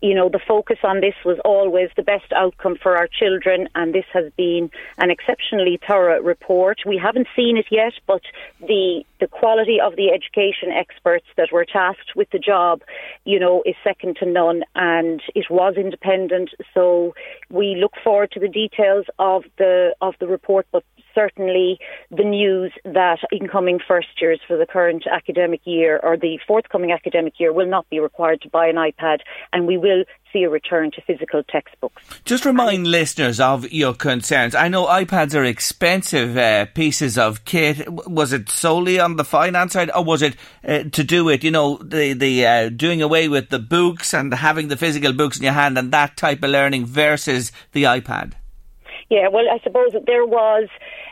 you know, the focus on this was always the best outcome for our children, and this has been an exceptionally thorough report. We haven't seen it yet, but the the quality of the education experts that were tasked with the job, you know, is second to none, and it was independent. So we look forward to the details of the of the report, but certainly the news that incoming first years for the current academic year or the forthcoming academic year will not be required to buy an iPad and we will see a return to physical textbooks. Just remind and listeners of your concerns. I know iPads are expensive uh, pieces of kit. Was it solely on the finance side or was it uh, to do with, you know, the, the uh, doing away with the books and having the physical books in your hand and that type of learning versus the iPad? Yeah, well, I suppose that there was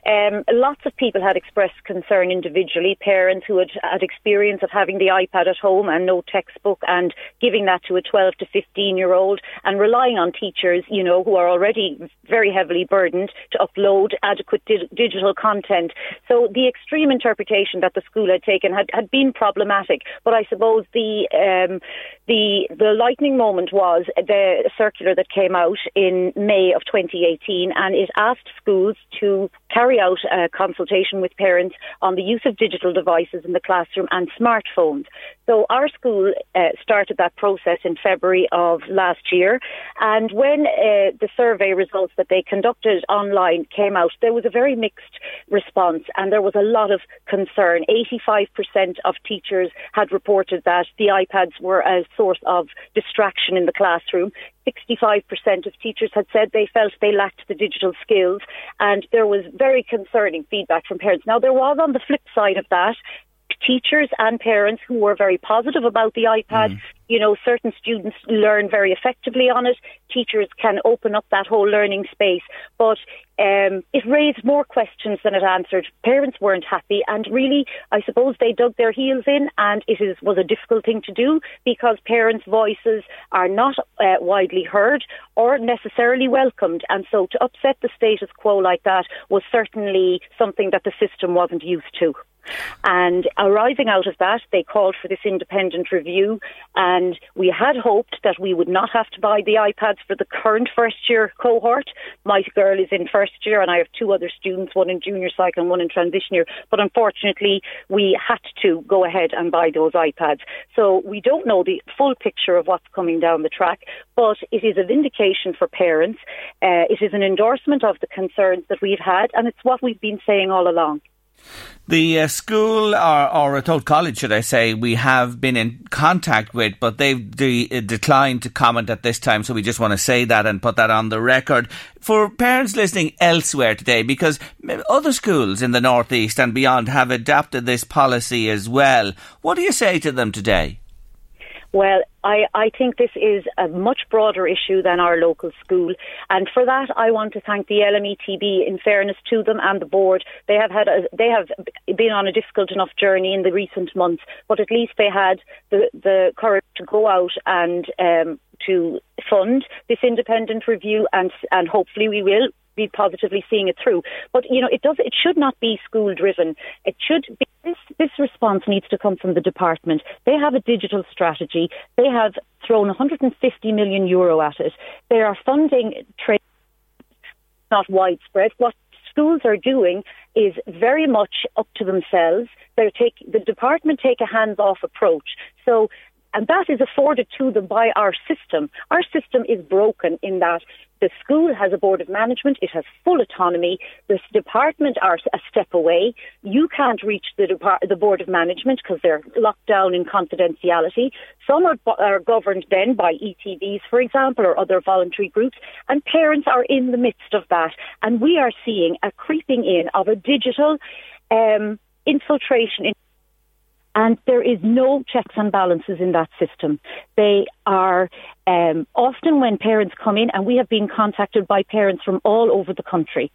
um, lots of people had expressed concern individually, parents who had had experience of having the iPad at home and no textbook and giving that to a 12 to 15 year old and relying on teachers, you know, who are already very heavily burdened to upload adequate di- digital content. So the extreme interpretation that the school had taken had, had been problematic. But I suppose the um, the the lightning moment was the circular that came out in May of 2018, and it asked schools to carry out a consultation with parents on the use of digital devices in the classroom and smartphones. So our school uh, started that process in February of last year, and when uh, the survey results that they conducted online came out, there was a very mixed response, and there was a lot of concern. 85% of teachers had reported that the iPads were a source of distraction in the classroom. 65% of teachers had said they felt they lacked the digital skills, and there was very concerning feedback from parents. Now, there was on the flip side of that teachers and parents who were very positive about the iPad. Mm. You know, certain students learn very effectively on it. Teachers can open up that whole learning space. But um, it raised more questions than it answered. Parents weren't happy, and really, I suppose they dug their heels in, and it is, was a difficult thing to do because parents' voices are not uh, widely heard or necessarily welcomed. And so to upset the status quo like that was certainly something that the system wasn't used to. And arising out of that, they called for this independent review, and we had hoped that we would not have to buy the iPads for the current first year cohort. My girl is in first year, and I have two other students, one in junior cycle and one in transition year. But unfortunately, we had to go ahead and buy those iPads. So we don't know the full picture of what's coming down the track, but it is a vindication for parents. Uh, it is an endorsement of the concerns that we've had, and it's what we've been saying all along. The uh, school, or, or Ratoath College, should I say, we have been in contact with, but they've de- uh, declined to comment at this time, so we just want to say that and put that on the record. For parents listening elsewhere today, because other schools in the Northeast and beyond have adapted this policy as well, what do you say to them today? Well, I, I think this is a much broader issue than our local school. And for that, I want to thank the LMETB in fairness to them and the board. They have had a, they have been on a difficult enough journey in the recent months, but at least they had the, the courage to go out and um, to fund this independent review and, and hopefully we will be positively seeing it through. But you know, it does. It should not be school driven. It should be. This, this response needs to come from the department. They have a digital strategy. They have thrown 150 million euro at it. They are funding trade, not widespread. What schools are doing is very much up to themselves. They take the department take a hands-off approach. So and that is afforded to them by our system. Our system is broken in that the school has a board of management. It has full autonomy. The department are a step away. You can't reach the, depart- the board of management because they're locked down in confidentiality. Some are, are governed then by ETBs, for example, or other voluntary groups. And parents are in the midst of that. And we are seeing a creeping in of a digital um, infiltration in and there is no checks and balances in that system. They are um, often when parents come in, and we have been contacted by parents from all over the country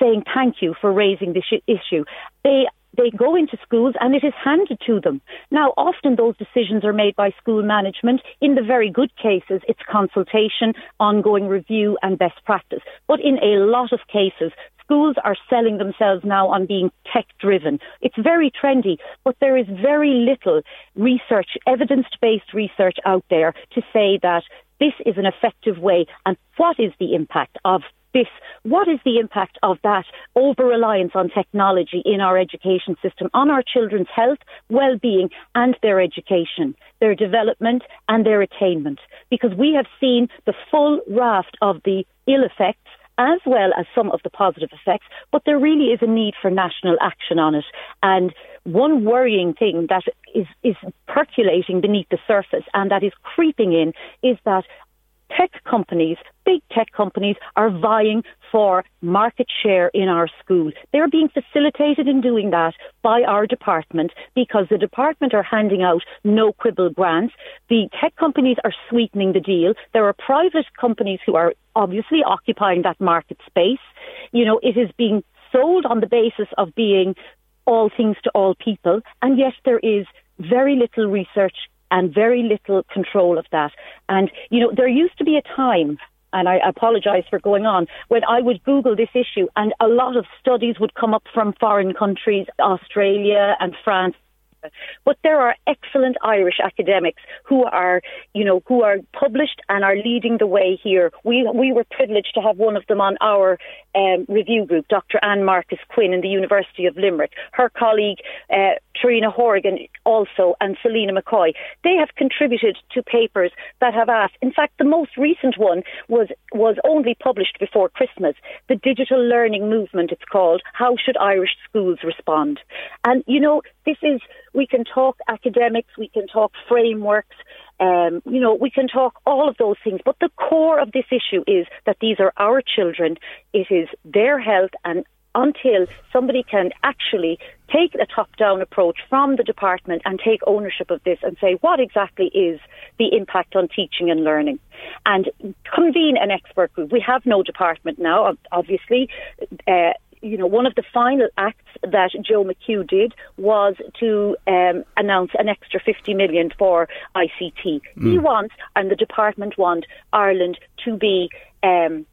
saying thank you for raising this issue. They they go into schools and it is handed to them. Now, often those decisions are made by school management. In the very good cases, it's consultation, ongoing review, and best practice. But in a lot of cases, schools are selling themselves now on being tech driven. It's very trendy, but there is very little research, evidence based research out there to say that this is an effective way and what is the impact of this, what is the impact of that over reliance on technology in our education system on our children's health, well being, and their education, their development, and their attainment? Because we have seen the full raft of the ill effects as well as some of the positive effects, but there really is a need for national action on it. And one worrying thing that is, is percolating beneath the surface and that is creeping in is that tech companies, big tech companies, are vying for market share in our schools. They're being facilitated in doing that by our department because the department are handing out no quibble grants. The tech companies are sweetening the deal. There are private companies who are obviously occupying that market space. You know, it is being sold on the basis of being all things to all people, and yet there is very little research and very little control of that. And, you know, there used to be a time and I apologise for going on, when I would Google this issue and a lot of studies would come up from foreign countries, Australia and France, but there are excellent Irish academics who are, you know, who are published and are leading the way here. We we were privileged to have one of them on our um, review group, Dr. Anne Marcus Quinn in the University of Limerick. Her colleague uh, Tríona Hourigan also, and Selina McCoy. They have contributed to papers that have asked. In fact, the most recent one was was only published before Christmas. The digital learning movement, it's called. How should Irish schools respond? And you know, this is we can talk academics, we can talk frameworks. Um, you know, we can talk all of those things, but the core of this issue is that these are our children. It is their health and until somebody can actually take a top down approach from the department and take ownership of this and say what exactly is the impact on teaching and learning and convene an expert group. We have no department now, obviously. Uh, you know, one of the final acts that Joe McHugh did was to um, announce an extra 50 million for ICT. Mm. He wants, and the department want, Ireland to be um,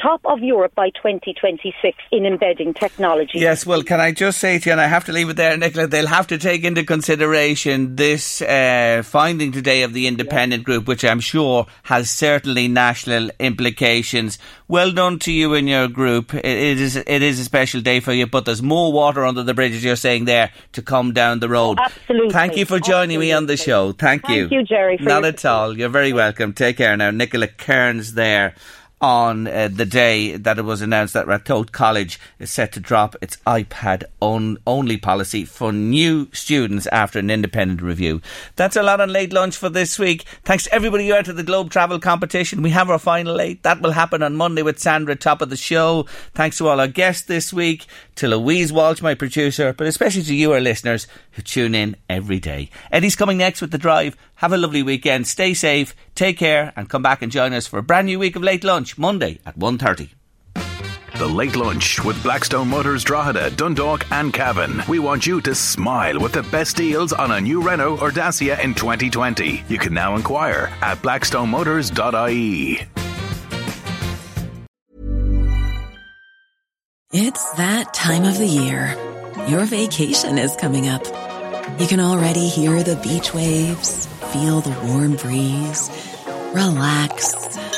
top of Europe by 2026 in embedding technology. Yes, well, can I just say to you, and I have to leave it there, Nicola, they'll have to take into consideration this uh, finding today of the independent group, which I'm sure has certainly national implications. Well done to you and your group. It, it is it is a special day for you, but there's more water under the bridges you're saying there to come down the road. Absolutely. Thank you for joining Absolutely. me on the show. Thank, you. Thank you, Jerry, for Not at all. You're very welcome. Take care now. Nicola Kearns there on uh, the day that it was announced that Ratoath College is set to drop its iPad on- only policy for new students after an independent review. That's a lot on late lunch for this week. Thanks to everybody who entered the Globe Travel competition. We have our final eight. That will happen on Monday with Sandra, top of the show. Thanks to all our guests this week, to Louise Walsh, my producer, but especially to you, our listeners, who tune in every day. Eddie's coming next with The Drive. Have a lovely weekend. Stay safe, take care, and come back and join us for a brand new week of Late Lunch, Monday at 1.30. The Late Lunch with Blackstone Motors Drogheda, Dundalk and Cavan. We want you to smile with the best deals on a new Renault or Dacia in 2020. You can now inquire at blackstonemotors.ie. It's that time of the year. Your vacation is coming up. You can already hear the beach waves, feel the warm breeze, relax,